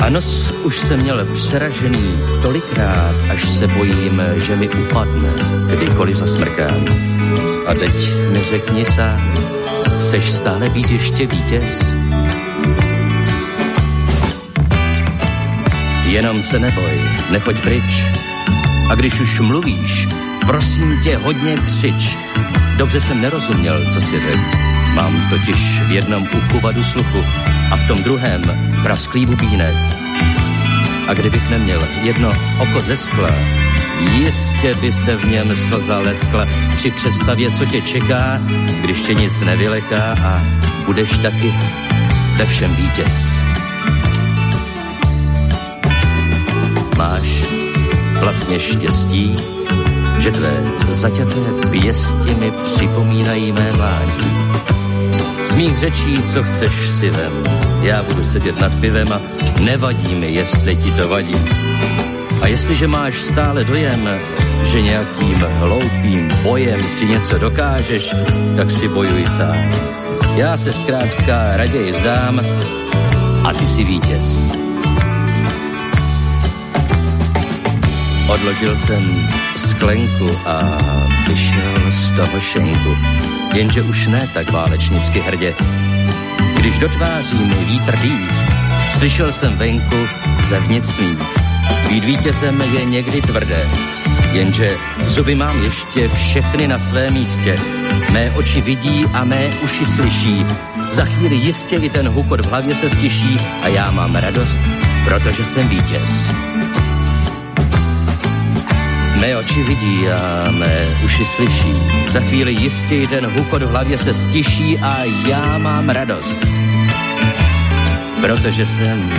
S9: A nos už jsem měl přeražený tolikrát, až se bojím, že mi upadne, kdykoliv zasmrkám. A teď mi řekni sám, chceš stále být ještě vítěz? Jenom se neboj, nechoď pryč. A když už mluvíš, prosím tě hodně křič. Dobře jsem nerozuměl, co si řekl. Mám totiž v jednom uchu vadu sluchu a v tom druhém prasklý bubínek. A kdybych neměl jedno oko ze skla, jistě by se v něm slza leskla při představě, co tě čeká, když tě nic nevyleká a budeš taky ve všem vítěz. Máš vlastně štěstí, že tvé zaťaté pěsti mi připomínají mé mládí. Z mých řečí, co chceš si vem, já budu sedět nad pivem a nevadí mi, jestli ti to vadí. A jestliže máš stále dojem, že nějakým hloupým bojem si něco dokážeš, tak si bojuj sám. Já se zkrátka raději vzdám a ty si vítěz. Odložil jsem sklenku a vyšel z toho šenku, jenže už ne tak válečnicky hrdě. Když do tváří mi vítr dý, slyšel jsem venku zevnitř smích. Být vítězem je někdy tvrdé, jenže zuby mám ještě všechny na své místě. Mé oči vidí a mé uši slyší. Za chvíli jistě i ten hukot v hlavě se stiší a já mám radost, protože jsem vítěz. Mé oči vidí a mé uši slyší. Za chvíli jistě ten hukot v hlavě se stiší a já mám radost. Protože jsem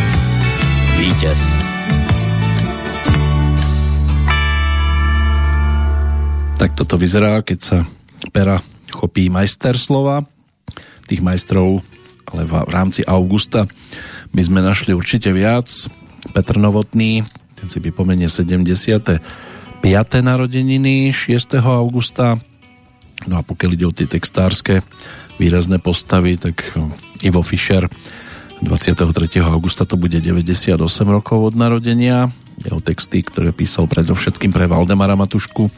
S9: vítěz.
S1: Tak toto vyzerá, keď sa pera chopí majsterslova. Tých majstrov, ale v rámci augusta by sme našli určite viac. Petr Novotný, ten si pripomenie 70. 5. narodeniny 6. augusta. No a pokiaľ ide o tie textárske výrazné postavy, tak Ivo Fischer 23. augusta to bude 98 rokov od narodenia. Jeho texty, ktoré písal predovšetkým pre Valdemara Matušku,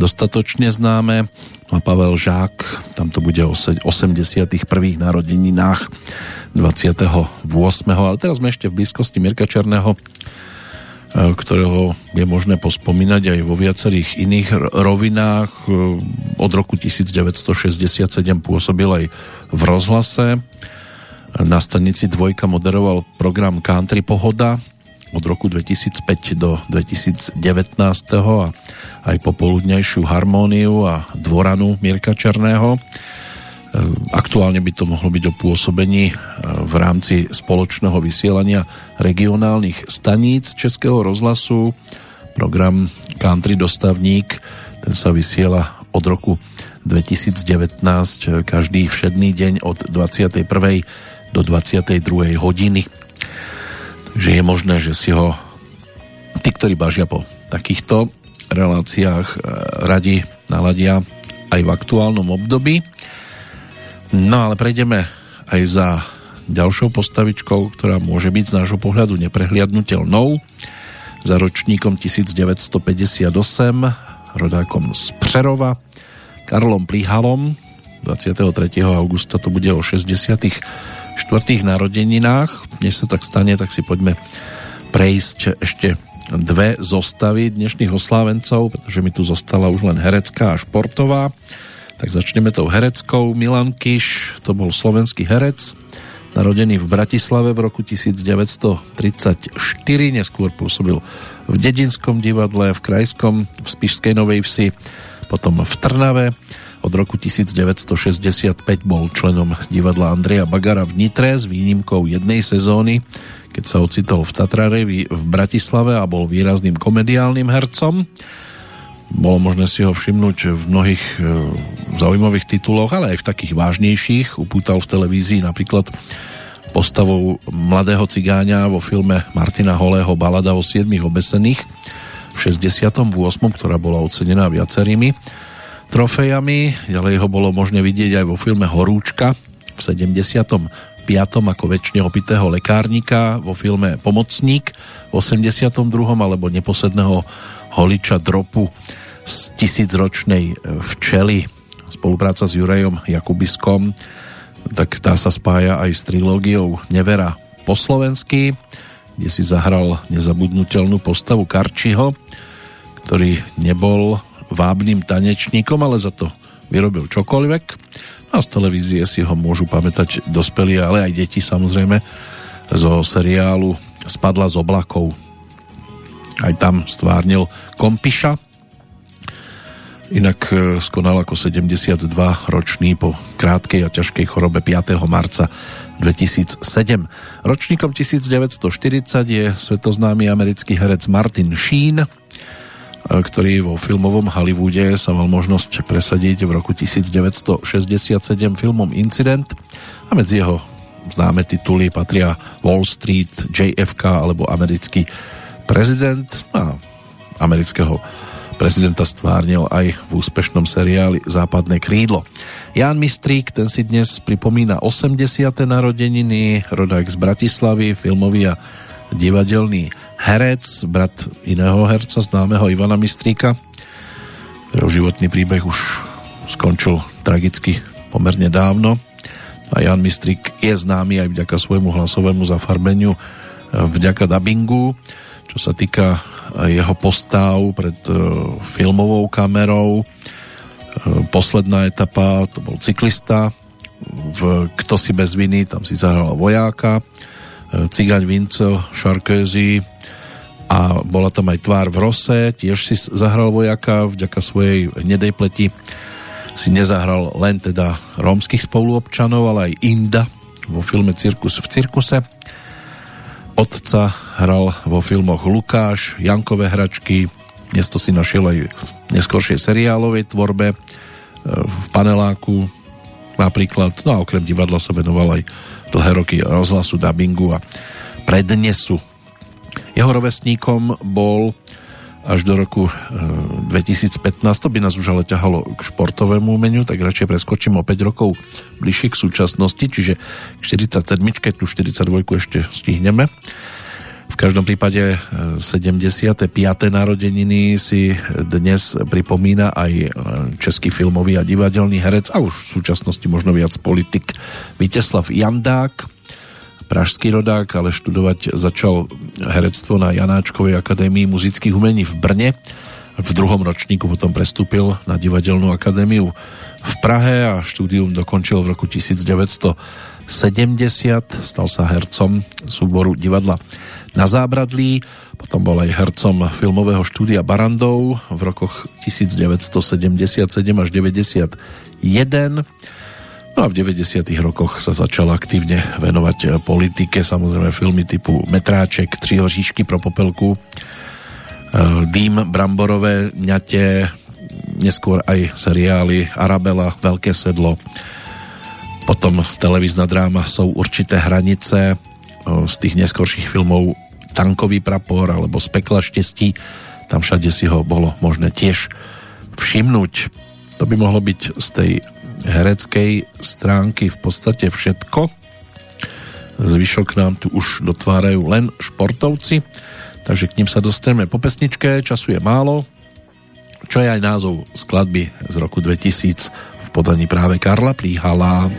S1: dostatočne známe. No a Pavel Žák, tam to bude o 81. narodeninách 28. Ale teraz sme ešte v blízkosti Mirka Černého, ktorého je možné pospomínať aj vo viacerých iných rovinách. Od roku 1967 pôsobil aj v rozhlase. Na stanici Dvojka moderoval program Country Pohoda od roku 2005 do 2019 a aj popoludnejšiu harmóniu a dvoranu Mirka Černého. Aktuálne by to mohlo byť o pôsobení v rámci spoločného vysielania regionálnych staníc Českého rozhlasu. Program Country Dostavník, ten sa vysiela od roku 2019 každý všedný deň od 21 do 22. hodiny. Takže je možné, že si ho tí, ktorí bažia po takýchto reláciách radi naladia aj v aktuálnom období. No ale prejdeme aj za ďalšou postavičkou, ktorá môže byť z nášho pohľadu neprehliadnutelnou. Za ročníkom 1958, rodákom z Přerova, Karlom Plihalom, 23. augusta to bude o 60 štvrtých narodeninách. Než sa tak stane, tak si poďme prejsť ešte dve zostavy dnešných oslávencov, pretože mi tu zostala už len herecká a športová. Tak začneme tou hereckou. Milan Kiš, to bol slovenský herec, narodený v Bratislave v roku 1934, neskôr pôsobil v Dedinskom divadle, v Krajskom, v Spišskej Novej Vsi, potom v Trnave. Od roku 1965 bol členom divadla Andreja Bagara v Nitre s výnimkou jednej sezóny, keď sa ocitol v Tatrarevi v Bratislave a bol výrazným komediálnym hercom. Bolo možné si ho všimnúť v mnohých e, zaujímavých tituloch, ale aj v takých vážnejších. Upútal v televízii napríklad postavou mladého cigáňa vo filme Martina Holého Balada o siedmých obesených v 68., ktorá bola ocenená viacerými trofejami. Ďalej ho bolo možné vidieť aj vo filme Horúčka v 75. ako väčšine opitého lekárnika vo filme Pomocník v 82. alebo neposedného holiča dropu z tisícročnej e, včely. Spolupráca s Jurejom Jakubiskom, tak tá sa spája aj s trilógiou Nevera po slovensky, kde si zahral nezabudnutelnú postavu Karčiho, ktorý nebol vábnym tanečníkom, ale za to vyrobil čokoľvek. A z televízie si ho môžu pamätať dospelí, ale aj deti samozrejme zo seriálu Spadla z oblakov aj tam stvárnil Kompiša. Inak e, skonal ako 72 ročný po krátkej a ťažkej chorobe 5. marca 2007. Ročníkom 1940 je svetoznámy americký herec Martin Sheen, e, ktorý vo filmovom Hollywoode sa mal možnosť presadiť v roku 1967 filmom Incident a medzi jeho známe tituly patria Wall Street, JFK alebo americký prezident a amerického prezidenta stvárnil aj v úspešnom seriáli Západné krídlo. Jan Mistrík, ten si dnes pripomína 80. narodeniny, rodák z Bratislavy, filmový a divadelný herec, brat iného herca, známeho Ivana Mistríka, ktorého životný príbeh už skončil tragicky pomerne dávno. A Jan Mistrík je známy aj vďaka svojmu hlasovému zafarbeniu, vďaka dubbingu čo sa týka jeho postav pred e, filmovou kamerou. E, posledná etapa, to bol cyklista, v Kto si bez viny, tam si zahral vojáka, e, Cigaň Vinco, Šarközy a bola tam aj tvár v Rose, tiež si zahral vojaka, vďaka svojej hnedej pleti si nezahral len teda rómskych spoluobčanov, ale aj Inda vo filme Cirkus v cirkuse otca hral vo filmoch Lukáš, Jankové hračky, dnes si našiel aj v neskôršej seriálovej tvorbe, e, v paneláku napríklad, no a okrem divadla sa venoval aj dlhé roky rozhlasu, dubbingu a prednesu. Jeho rovesníkom bol až do roku 2015. E, to by nás už ale ťahalo k športovému umeniu, tak radšej preskočím o 5 rokov bližšie k súčasnosti, čiže k 47. tu 42 ešte stihneme. V každom prípade 75. E, narodeniny si dnes pripomína aj e, český filmový a divadelný herec a už v súčasnosti možno viac politik Viteslav Jandák, pražský rodák, ale študovať začal herectvo na Janáčkovej akadémii muzických umení v Brne. V druhom ročníku potom prestúpil na divadelnú akadémiu v Prahe a štúdium dokončil v roku 1970. Stal sa hercom súboru divadla na Zábradlí, potom bol aj hercom filmového štúdia Barandov v rokoch 1977 až 91 No a v 90. rokoch sa začal aktívne venovať eh, politike, samozrejme filmy typu Metráček, Tři hoříšky pro popelku, eh, Dým, Bramborové, Ňate, neskôr aj seriály Arabela, Veľké sedlo, potom televízna dráma Sú určité hranice, eh, z tých neskorších filmov Tankový prapor alebo Z pekla štestí, tam všade si ho bolo možné tiež všimnúť. To by mohlo byť z tej hereckej stránky v podstate všetko. Zvyšok nám tu už dotvárajú len športovci, takže k ním sa dostaneme po pesničke, času je málo, čo je aj názov skladby z roku 2000 v podaní práve Karla Plíhala.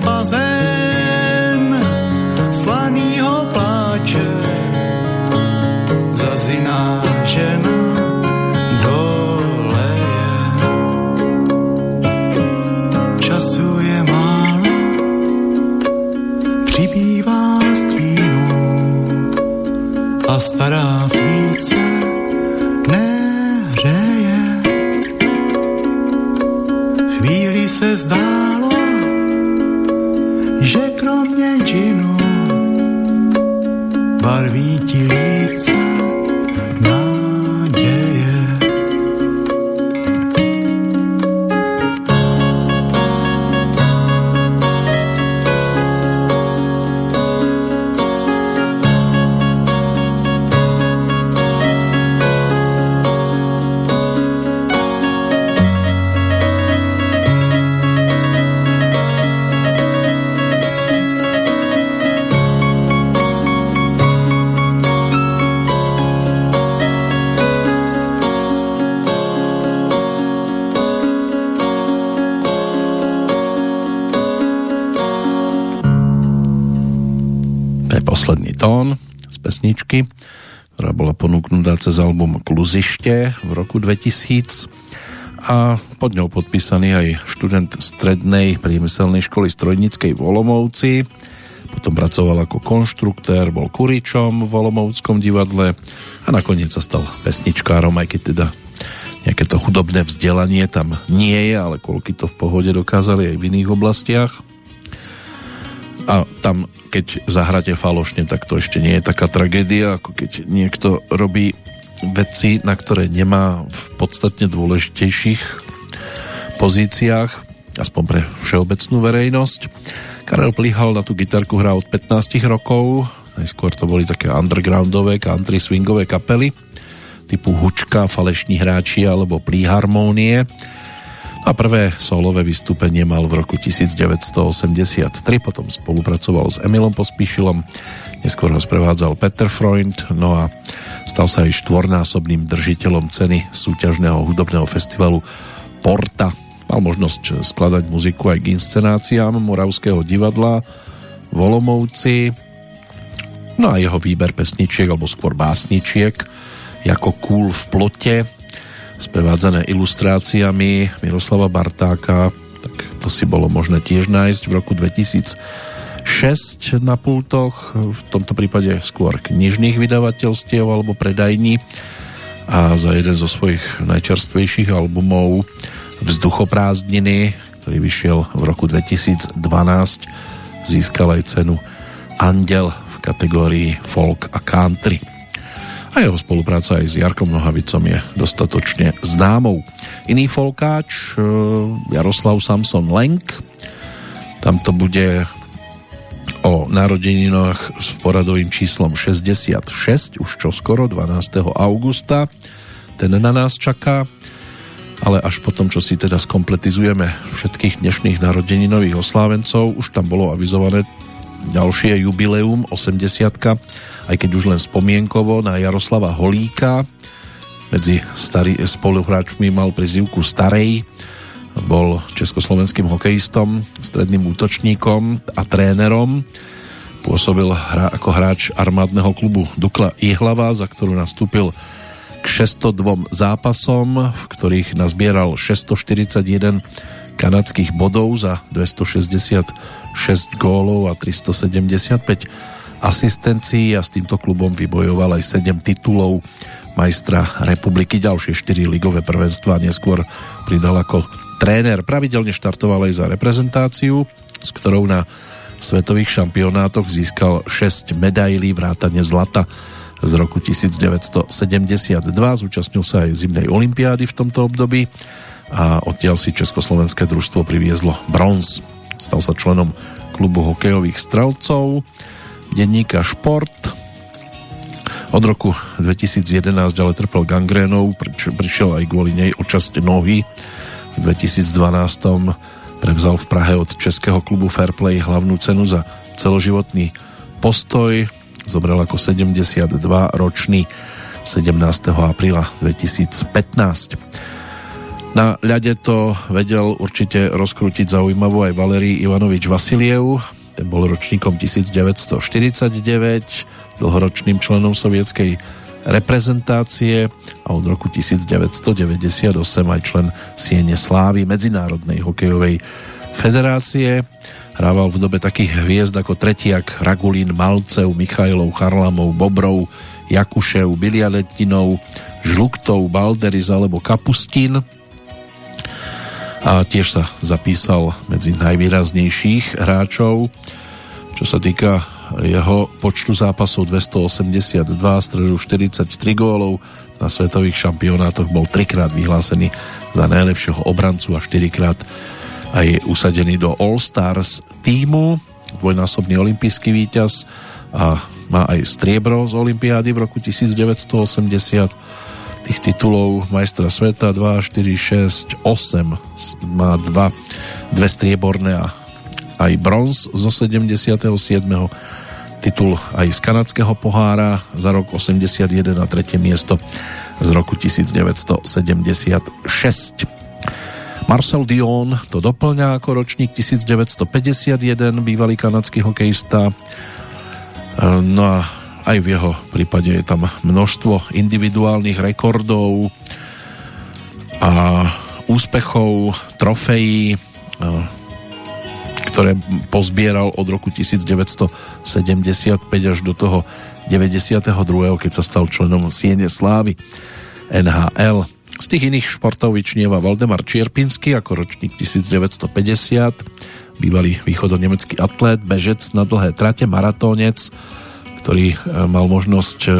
S10: Mě
S1: pesničky, ktorá bola ponúknutá cez album Kluzište v roku 2000 a pod ňou podpísaný aj študent strednej priemyselnej školy strojníckej v Olomouci. Potom pracoval ako konštruktér, bol kuričom v Olomouckom divadle a nakoniec sa stal pesničkárom, aj keď teda nejaké to chudobné vzdelanie tam nie je, ale koľky to v pohode dokázali aj v iných oblastiach. A tam, keď zahráte falošne, tak to ešte nie je taká tragédia, ako keď niekto robí veci, na ktoré nemá v podstatne dôležitejších pozíciách, aspoň pre všeobecnú verejnosť. Karel Plíhal na tú gitarku hrá od 15 rokov, najskôr to boli také undergroundové country swingové kapely typu Hučka, Falešní hráči alebo Plíharmónie. A prvé solové vystúpenie mal v roku 1983, potom spolupracoval s Emilom Pospíšilom, neskôr ho sprevádzal Peter Freund, no a stal sa aj štvornásobným držiteľom ceny súťažného hudobného festivalu Porta. Mal možnosť skladať muziku aj k inscenáciám Moravského divadla v Olomouci, no a jeho výber pesničiek, alebo skôr básničiek, ako Kúl v plote, sprevádzané ilustráciami Miroslava Bartáka, tak to si bolo možné tiež nájsť v roku 2006 na pultoch, v tomto prípade skôr knižných vydavateľstiev alebo predajní. A za jeden zo svojich najčerstvejších albumov Vzduchoprázdniny, ktorý vyšiel v roku 2012, získal aj cenu Andel v kategórii folk a country a jeho spolupráca aj s Jarkom Nohavicom je dostatočne známou. Iný folkáč, e, Jaroslav Samson Lenk, tam to bude o narodeninách s poradovým číslom 66, už čoskoro, 12. augusta. Ten na nás čaká. ale až potom, čo si teda skompletizujeme všetkých dnešných narodeninových oslávencov, už tam bolo avizované ďalšie jubileum 80 aj keď už len spomienkovo na Jaroslava Holíka. Medzi starý, spoluhráčmi mal prizivku Starej bol československým hokejistom stredným útočníkom a trénerom. Pôsobil hra, ako hráč armádneho klubu Dukla Ihlava, za ktorú nastúpil k 602 zápasom, v ktorých nazbieral 641 kanadských bodov za 266 gólov a 375 asistencií a s týmto klubom vybojoval aj 7 titulov majstra republiky. Ďalšie 4 ligové prvenstva neskôr pridal ako tréner. Pravidelne štartoval aj za reprezentáciu, s ktorou na svetových šampionátoch získal 6 medailí vrátane zlata z roku 1972. Zúčastnil sa aj zimnej olympiády v tomto období a odtiaľ si Československé družstvo priviezlo bronz. Stal sa členom klubu hokejových strelcov, denníka Šport. Od roku 2011 ale trpel gangrénou, prič, prišiel aj kvôli nej o časť nohy. V 2012 prevzal v Prahe od Českého klubu Fairplay hlavnú cenu za celoživotný postoj zobral ako 72-ročný 17. apríla 2015. Na ľade to vedel určite rozkrútiť zaujímavo aj Valerí Ivanovič Vasiliev, ten bol ročníkom 1949, dlhoročným členom sovietskej reprezentácie a od roku 1998 aj člen Siene Slávy Medzinárodnej hokejovej federácie. Hrával v dobe takých hviezd ako Tretiak, Ragulín, Malcev, Michajlov, Charlamov, Bobrov, Jakušev, Biliadetinov, Žluktov, Balderis alebo Kapustín. A tiež sa zapísal medzi najvýraznejších hráčov. Čo sa týka jeho počtu zápasov 282, strelil 43 gólov, na svetových šampionátoch bol trikrát vyhlásený za najlepšieho obrancu a štyrikrát aj usadený do All-Stars týmu, dvojnásobný olimpijský víťaz a má aj striebro z Olympiády v roku 1980 tých titulov majstra sveta 2, 4, 6, 8 má dva, dve strieborné a aj bronz zo 77. titul aj z kanadského pohára za rok 81 a tretie miesto z roku 1976 Marcel Dion to doplňa ako ročník 1951, bývalý kanadský hokejista. E, no a aj v jeho prípade je tam množstvo individuálnych rekordov a úspechov, trofejí, e, ktoré pozbieral od roku 1975 až do toho 92., keď sa stal členom Siene Slávy NHL. Z tých iných športov vyčnieva Valdemar Čierpinsky ako ročník 1950, bývalý východonemecký atlét, bežec na dlhé trate, maratónec, ktorý e, mal možnosť e,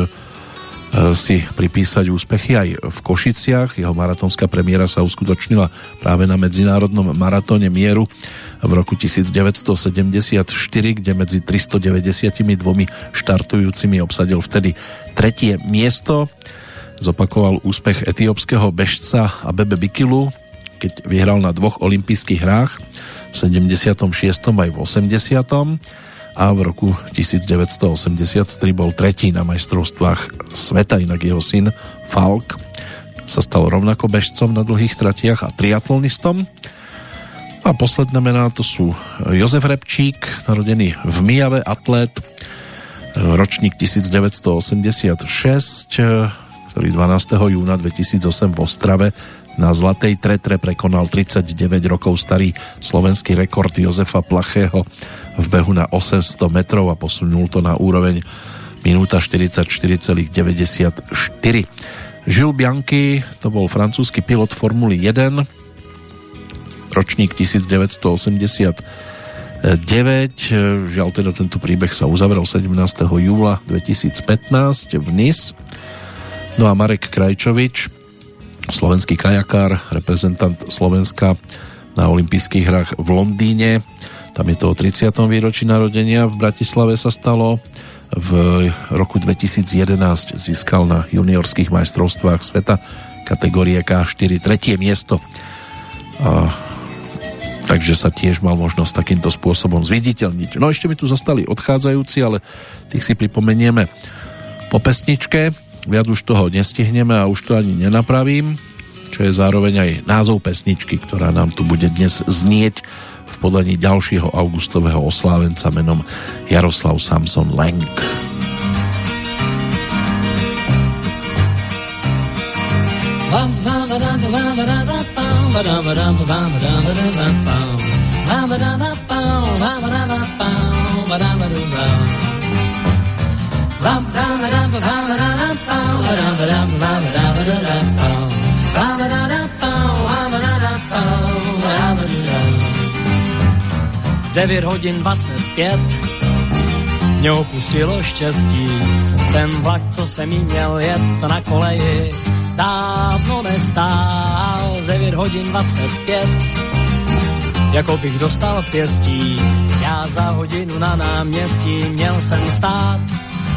S1: si pripísať úspechy aj v Košiciach. Jeho maratónska premiéra sa uskutočnila práve na Medzinárodnom maratóne mieru v roku 1974, kde medzi 392 štartujúcimi obsadil vtedy tretie miesto zopakoval úspech etiópskeho bežca Abebe Bikilu, keď vyhral na dvoch olympijských hrách v 76. aj v 80. a v roku 1983 bol tretí na majstrovstvách sveta, inak jeho syn Falk sa stal rovnako bežcom na dlhých tratiach a triatlonistom. A posledné mená to sú Jozef Repčík, narodený v Mijave, atlét, ročník 1986, ktorý 12. júna 2008 v Ostrave na Zlatej tretre prekonal 39 rokov starý slovenský rekord Jozefa Plachého v behu na 800 metrov a posunul to na úroveň minúta 44,94. Žil Bianchi, to bol francúzsky pilot Formuly 1, ročník 1989. Žiaľ teda tento príbeh sa uzavrel 17. júla 2015 v Nice No a Marek Krajčovič, slovenský kajakár, reprezentant Slovenska na olympijských hrách v Londýne. Tam je to o 30. výročí narodenia. V Bratislave sa stalo. V roku 2011 získal na juniorských majstrovstvách sveta kategórie K4 tretie miesto. A, takže sa tiež mal možnosť takýmto spôsobom zviditeľniť. No ešte mi tu zostali odchádzajúci, ale tých si pripomenieme po pesničke. Viac už toho nestihneme a už to ani nenapravím, čo je zároveň aj názov pesničky, ktorá nám tu bude dnes znieť v podaní ďalšieho augustového oslávenca menom Jaroslav Samson Lenk.
S11: Devět hodin 25 mě opustilo štěstí. Ten vlak, co jsem jí měl jet na koleji, dávno nestál. 9 hodin 25 jako bych dostal pěstí. Já za hodinu na náměstí měl jsem stát,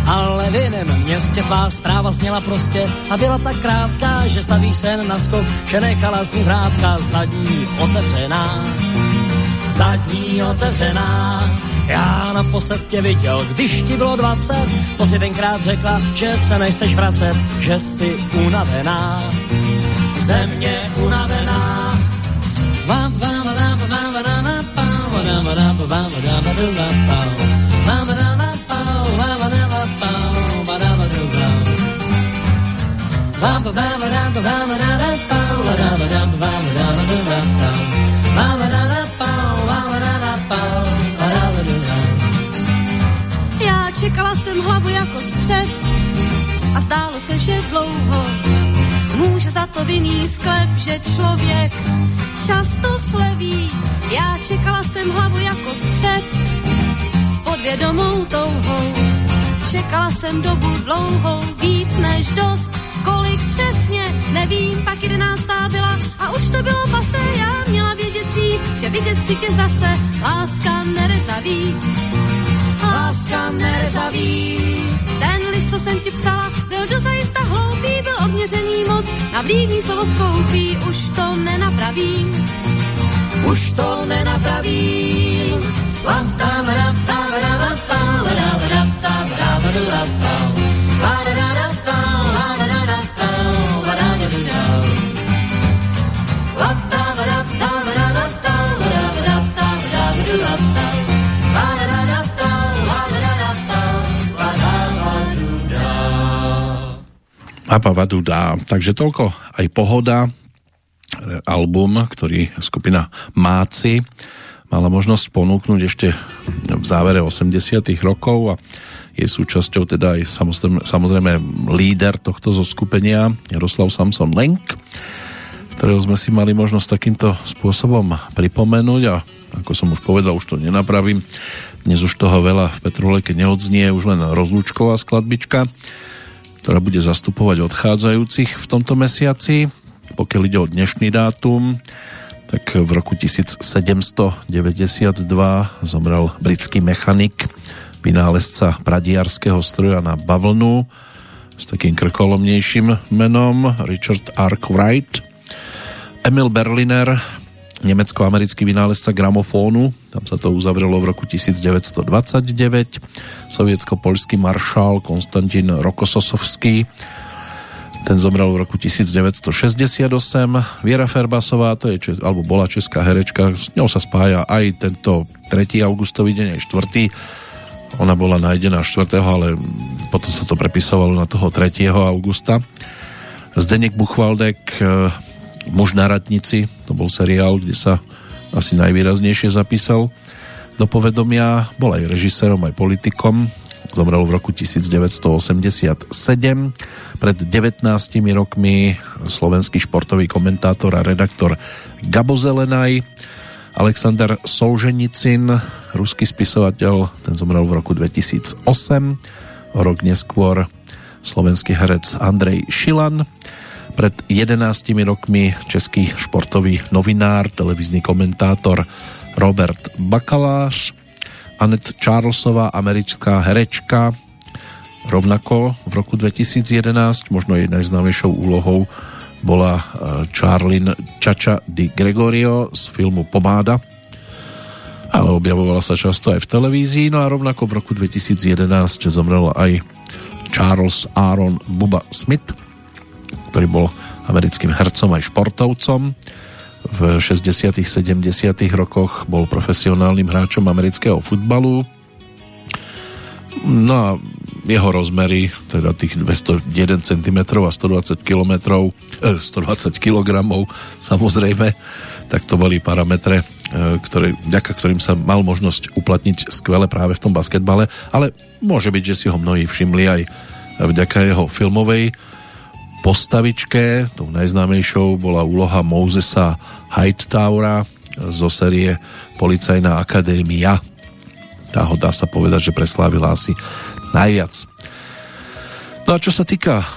S11: ale v jiném městě tvá zpráva zněla prostě a byla tak krátká, že staví sen na skok, že nechala z vrátka zadní otevřená. Zadní otevřená, já naposled tě viděl, když ti bylo 20, to si tenkrát řekla, že se nechceš vracet, že jsi unavená. Země unavená. Vám, vám, vám, vám, vám, vám, vám, vám, vám, vám, vám, vám, vám, vám,
S12: Já čekala jsem hlavu jako střed a zdálo se, že dlouho může za to vinný sklep, že člověk často sleví. Já čekala jsem hlavu jako střed s podvědomou touhou. Čekala jsem dobu dlouhou, víc než dost, kolik přesně, nevím, pak jedenáctá byla a už to bylo pase, já měla vědět dřív, že vidět si tě zase, láska nerezaví. Láska nerezaví. Ten list, co jsem ti psala, byl dozajista hloupý, byl odměřený moc, na vlídný slovo skoupí, už to nenapravím. Už to nenapravím. Lam tam ram tam ram tam ram ram tam ram ram tam. Da da da tam
S1: Papa Vadu dá. Takže toľko aj pohoda, album, ktorý skupina Máci mala možnosť ponúknuť ešte v závere 80 rokov a je súčasťou teda aj samozrejme, samozrejme líder tohto zoskupenia Jaroslav Samson Lenk, ktorého sme si mali možnosť takýmto spôsobom pripomenúť a ako som už povedal, už to nenapravím. Dnes už toho veľa v Petroleke neodznie, už len rozlúčková skladbička, ktorá bude zastupovať odchádzajúcich v tomto mesiaci. Pokiaľ ide o dnešný dátum, tak v roku 1792 zomrel britský mechanik, vynálezca pradiarského stroja na bavlnu s takým krkolomnejším menom Richard Arkwright. Emil Berliner, nemecko-americký vynálezca gramofónu, tam sa to uzavrelo v roku 1929. Sovietsko-polský maršál Konstantin Rokososovský ten zomrel v roku 1968. Viera Ferbasová, to je, alebo bola česká herečka, s ňou sa spája aj tento 3. augustový deň, aj 4. Ona bola nájdená 4. ale potom sa to prepisovalo na toho 3. augusta. Zdenek Buchvaldek, e, Muž na radnici, to bol seriál, kde sa asi najvýraznejšie zapísal do povedomia. Bol aj režisérom, aj politikom. Zomrel v roku 1987 pred 19 rokmi slovenský športový komentátor a redaktor Gabo Zelenaj, Alexander Solženicin, ruský spisovateľ, ten zomrel v roku 2008, o rok neskôr slovenský herec Andrej Šilan, pred 11 rokmi český športový novinár, televízny komentátor Robert Bakaláš, Anet Charlesová, americká herečka, rovnako v roku 2011, možno jej najznámejšou úlohou bola e, Charlene Čača di Gregorio z filmu Pomáda, ale objavovala sa často aj v televízii, no a rovnako v roku 2011 zomrel aj Charles Aaron Buba Smith, ktorý bol americkým hercom aj športovcom. V 60 70 rokoch bol profesionálnym hráčom amerického futbalu. No a jeho rozmery, teda tých 201 cm a 120 km, eh, 120 kg, samozrejme, tak to boli parametre, eh, ktoré, vďaka ktorým sa mal možnosť uplatniť skvele práve v tom basketbale, ale môže byť, že si ho mnohí všimli aj vďaka jeho filmovej postavičke. Tou najznámejšou bola úloha Mosesa Hightowera zo série Policajná akadémia. Tá ho dá sa povedať, že preslávila asi najviac. No a čo sa týka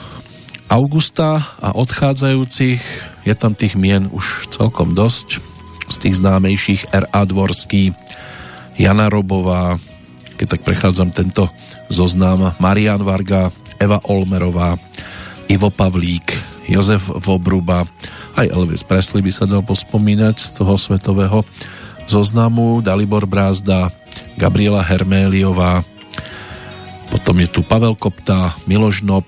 S1: Augusta a odchádzajúcich, je tam tých mien už celkom dosť. Z tých známejších R.A. Dvorský, Jana Robová, keď tak prechádzam tento zoznam, Marian Varga, Eva Olmerová, Ivo Pavlík, Jozef Vobruba, aj Elvis Presley by sa dal pospomínať z toho svetového zoznamu, Dalibor Brázda, Gabriela Herméliová, potom je tu Pavel Kopta, Miloš Nob,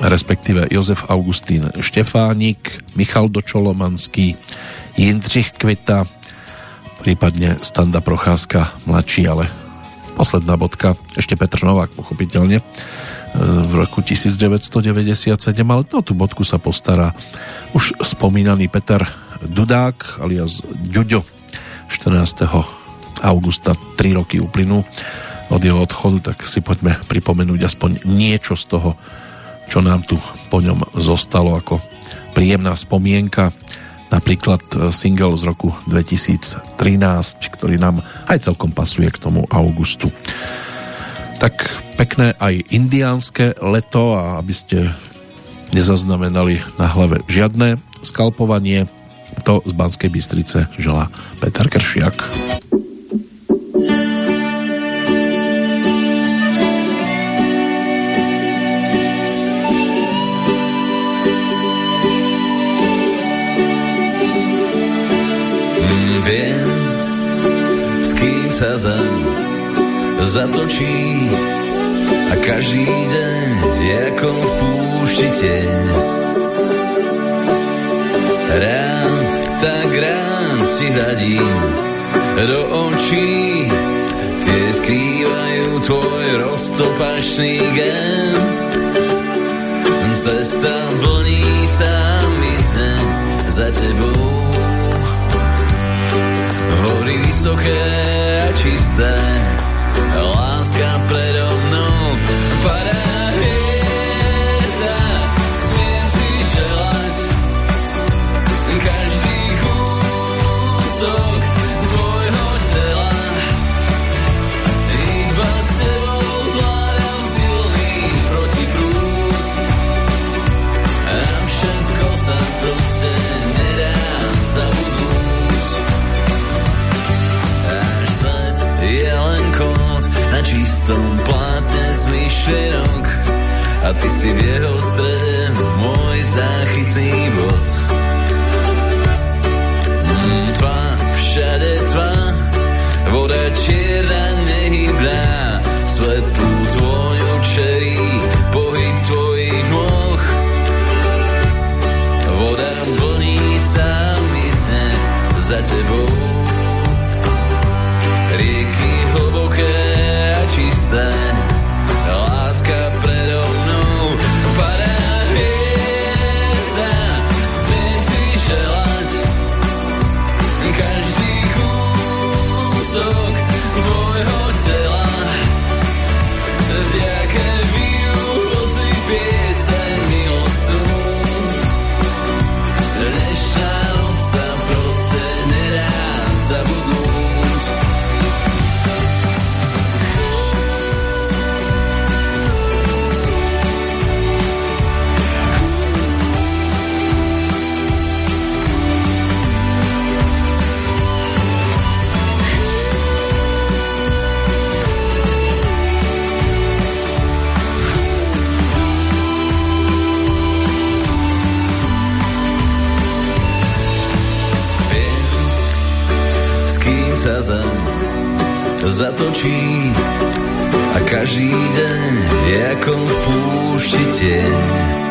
S1: respektíve Jozef Augustín Štefánik, Michal Dočolomanský, Jindřich Kvita, prípadne Standa Procházka mladší, ale posledná bodka, ešte Petr Novák pochopiteľne v roku 1997, ale no, tú bodku sa postará už spomínaný Peter Dudák alias Ďuďo 14. augusta 3 roky uplynú od jeho odchodu, tak si poďme pripomenúť aspoň niečo z toho, čo nám tu po ňom zostalo ako príjemná spomienka napríklad e, single z roku 2013, ktorý nám aj celkom pasuje k tomu augustu. Tak pekné aj indiánske leto a aby ste nezaznamenali na hlave žiadne skalpovanie, to z Banskej Bystrice želá Peter Kršiak.
S9: Viem, s kým sa zem zatočí a každý deň je ako v púšti tieň. Rád, tak rád ti hľadím do očí, tie skrývajú tvoj roztopašný gen. Cesta vlní sa mize za tebou. Hory vysoké a čisté, láska predo mnou padá hviezda, na čistom plátne z myšlienok a ty si v jeho strede môj záchytný bod. A zem zatočí a každý deň je ako v púšti tieň.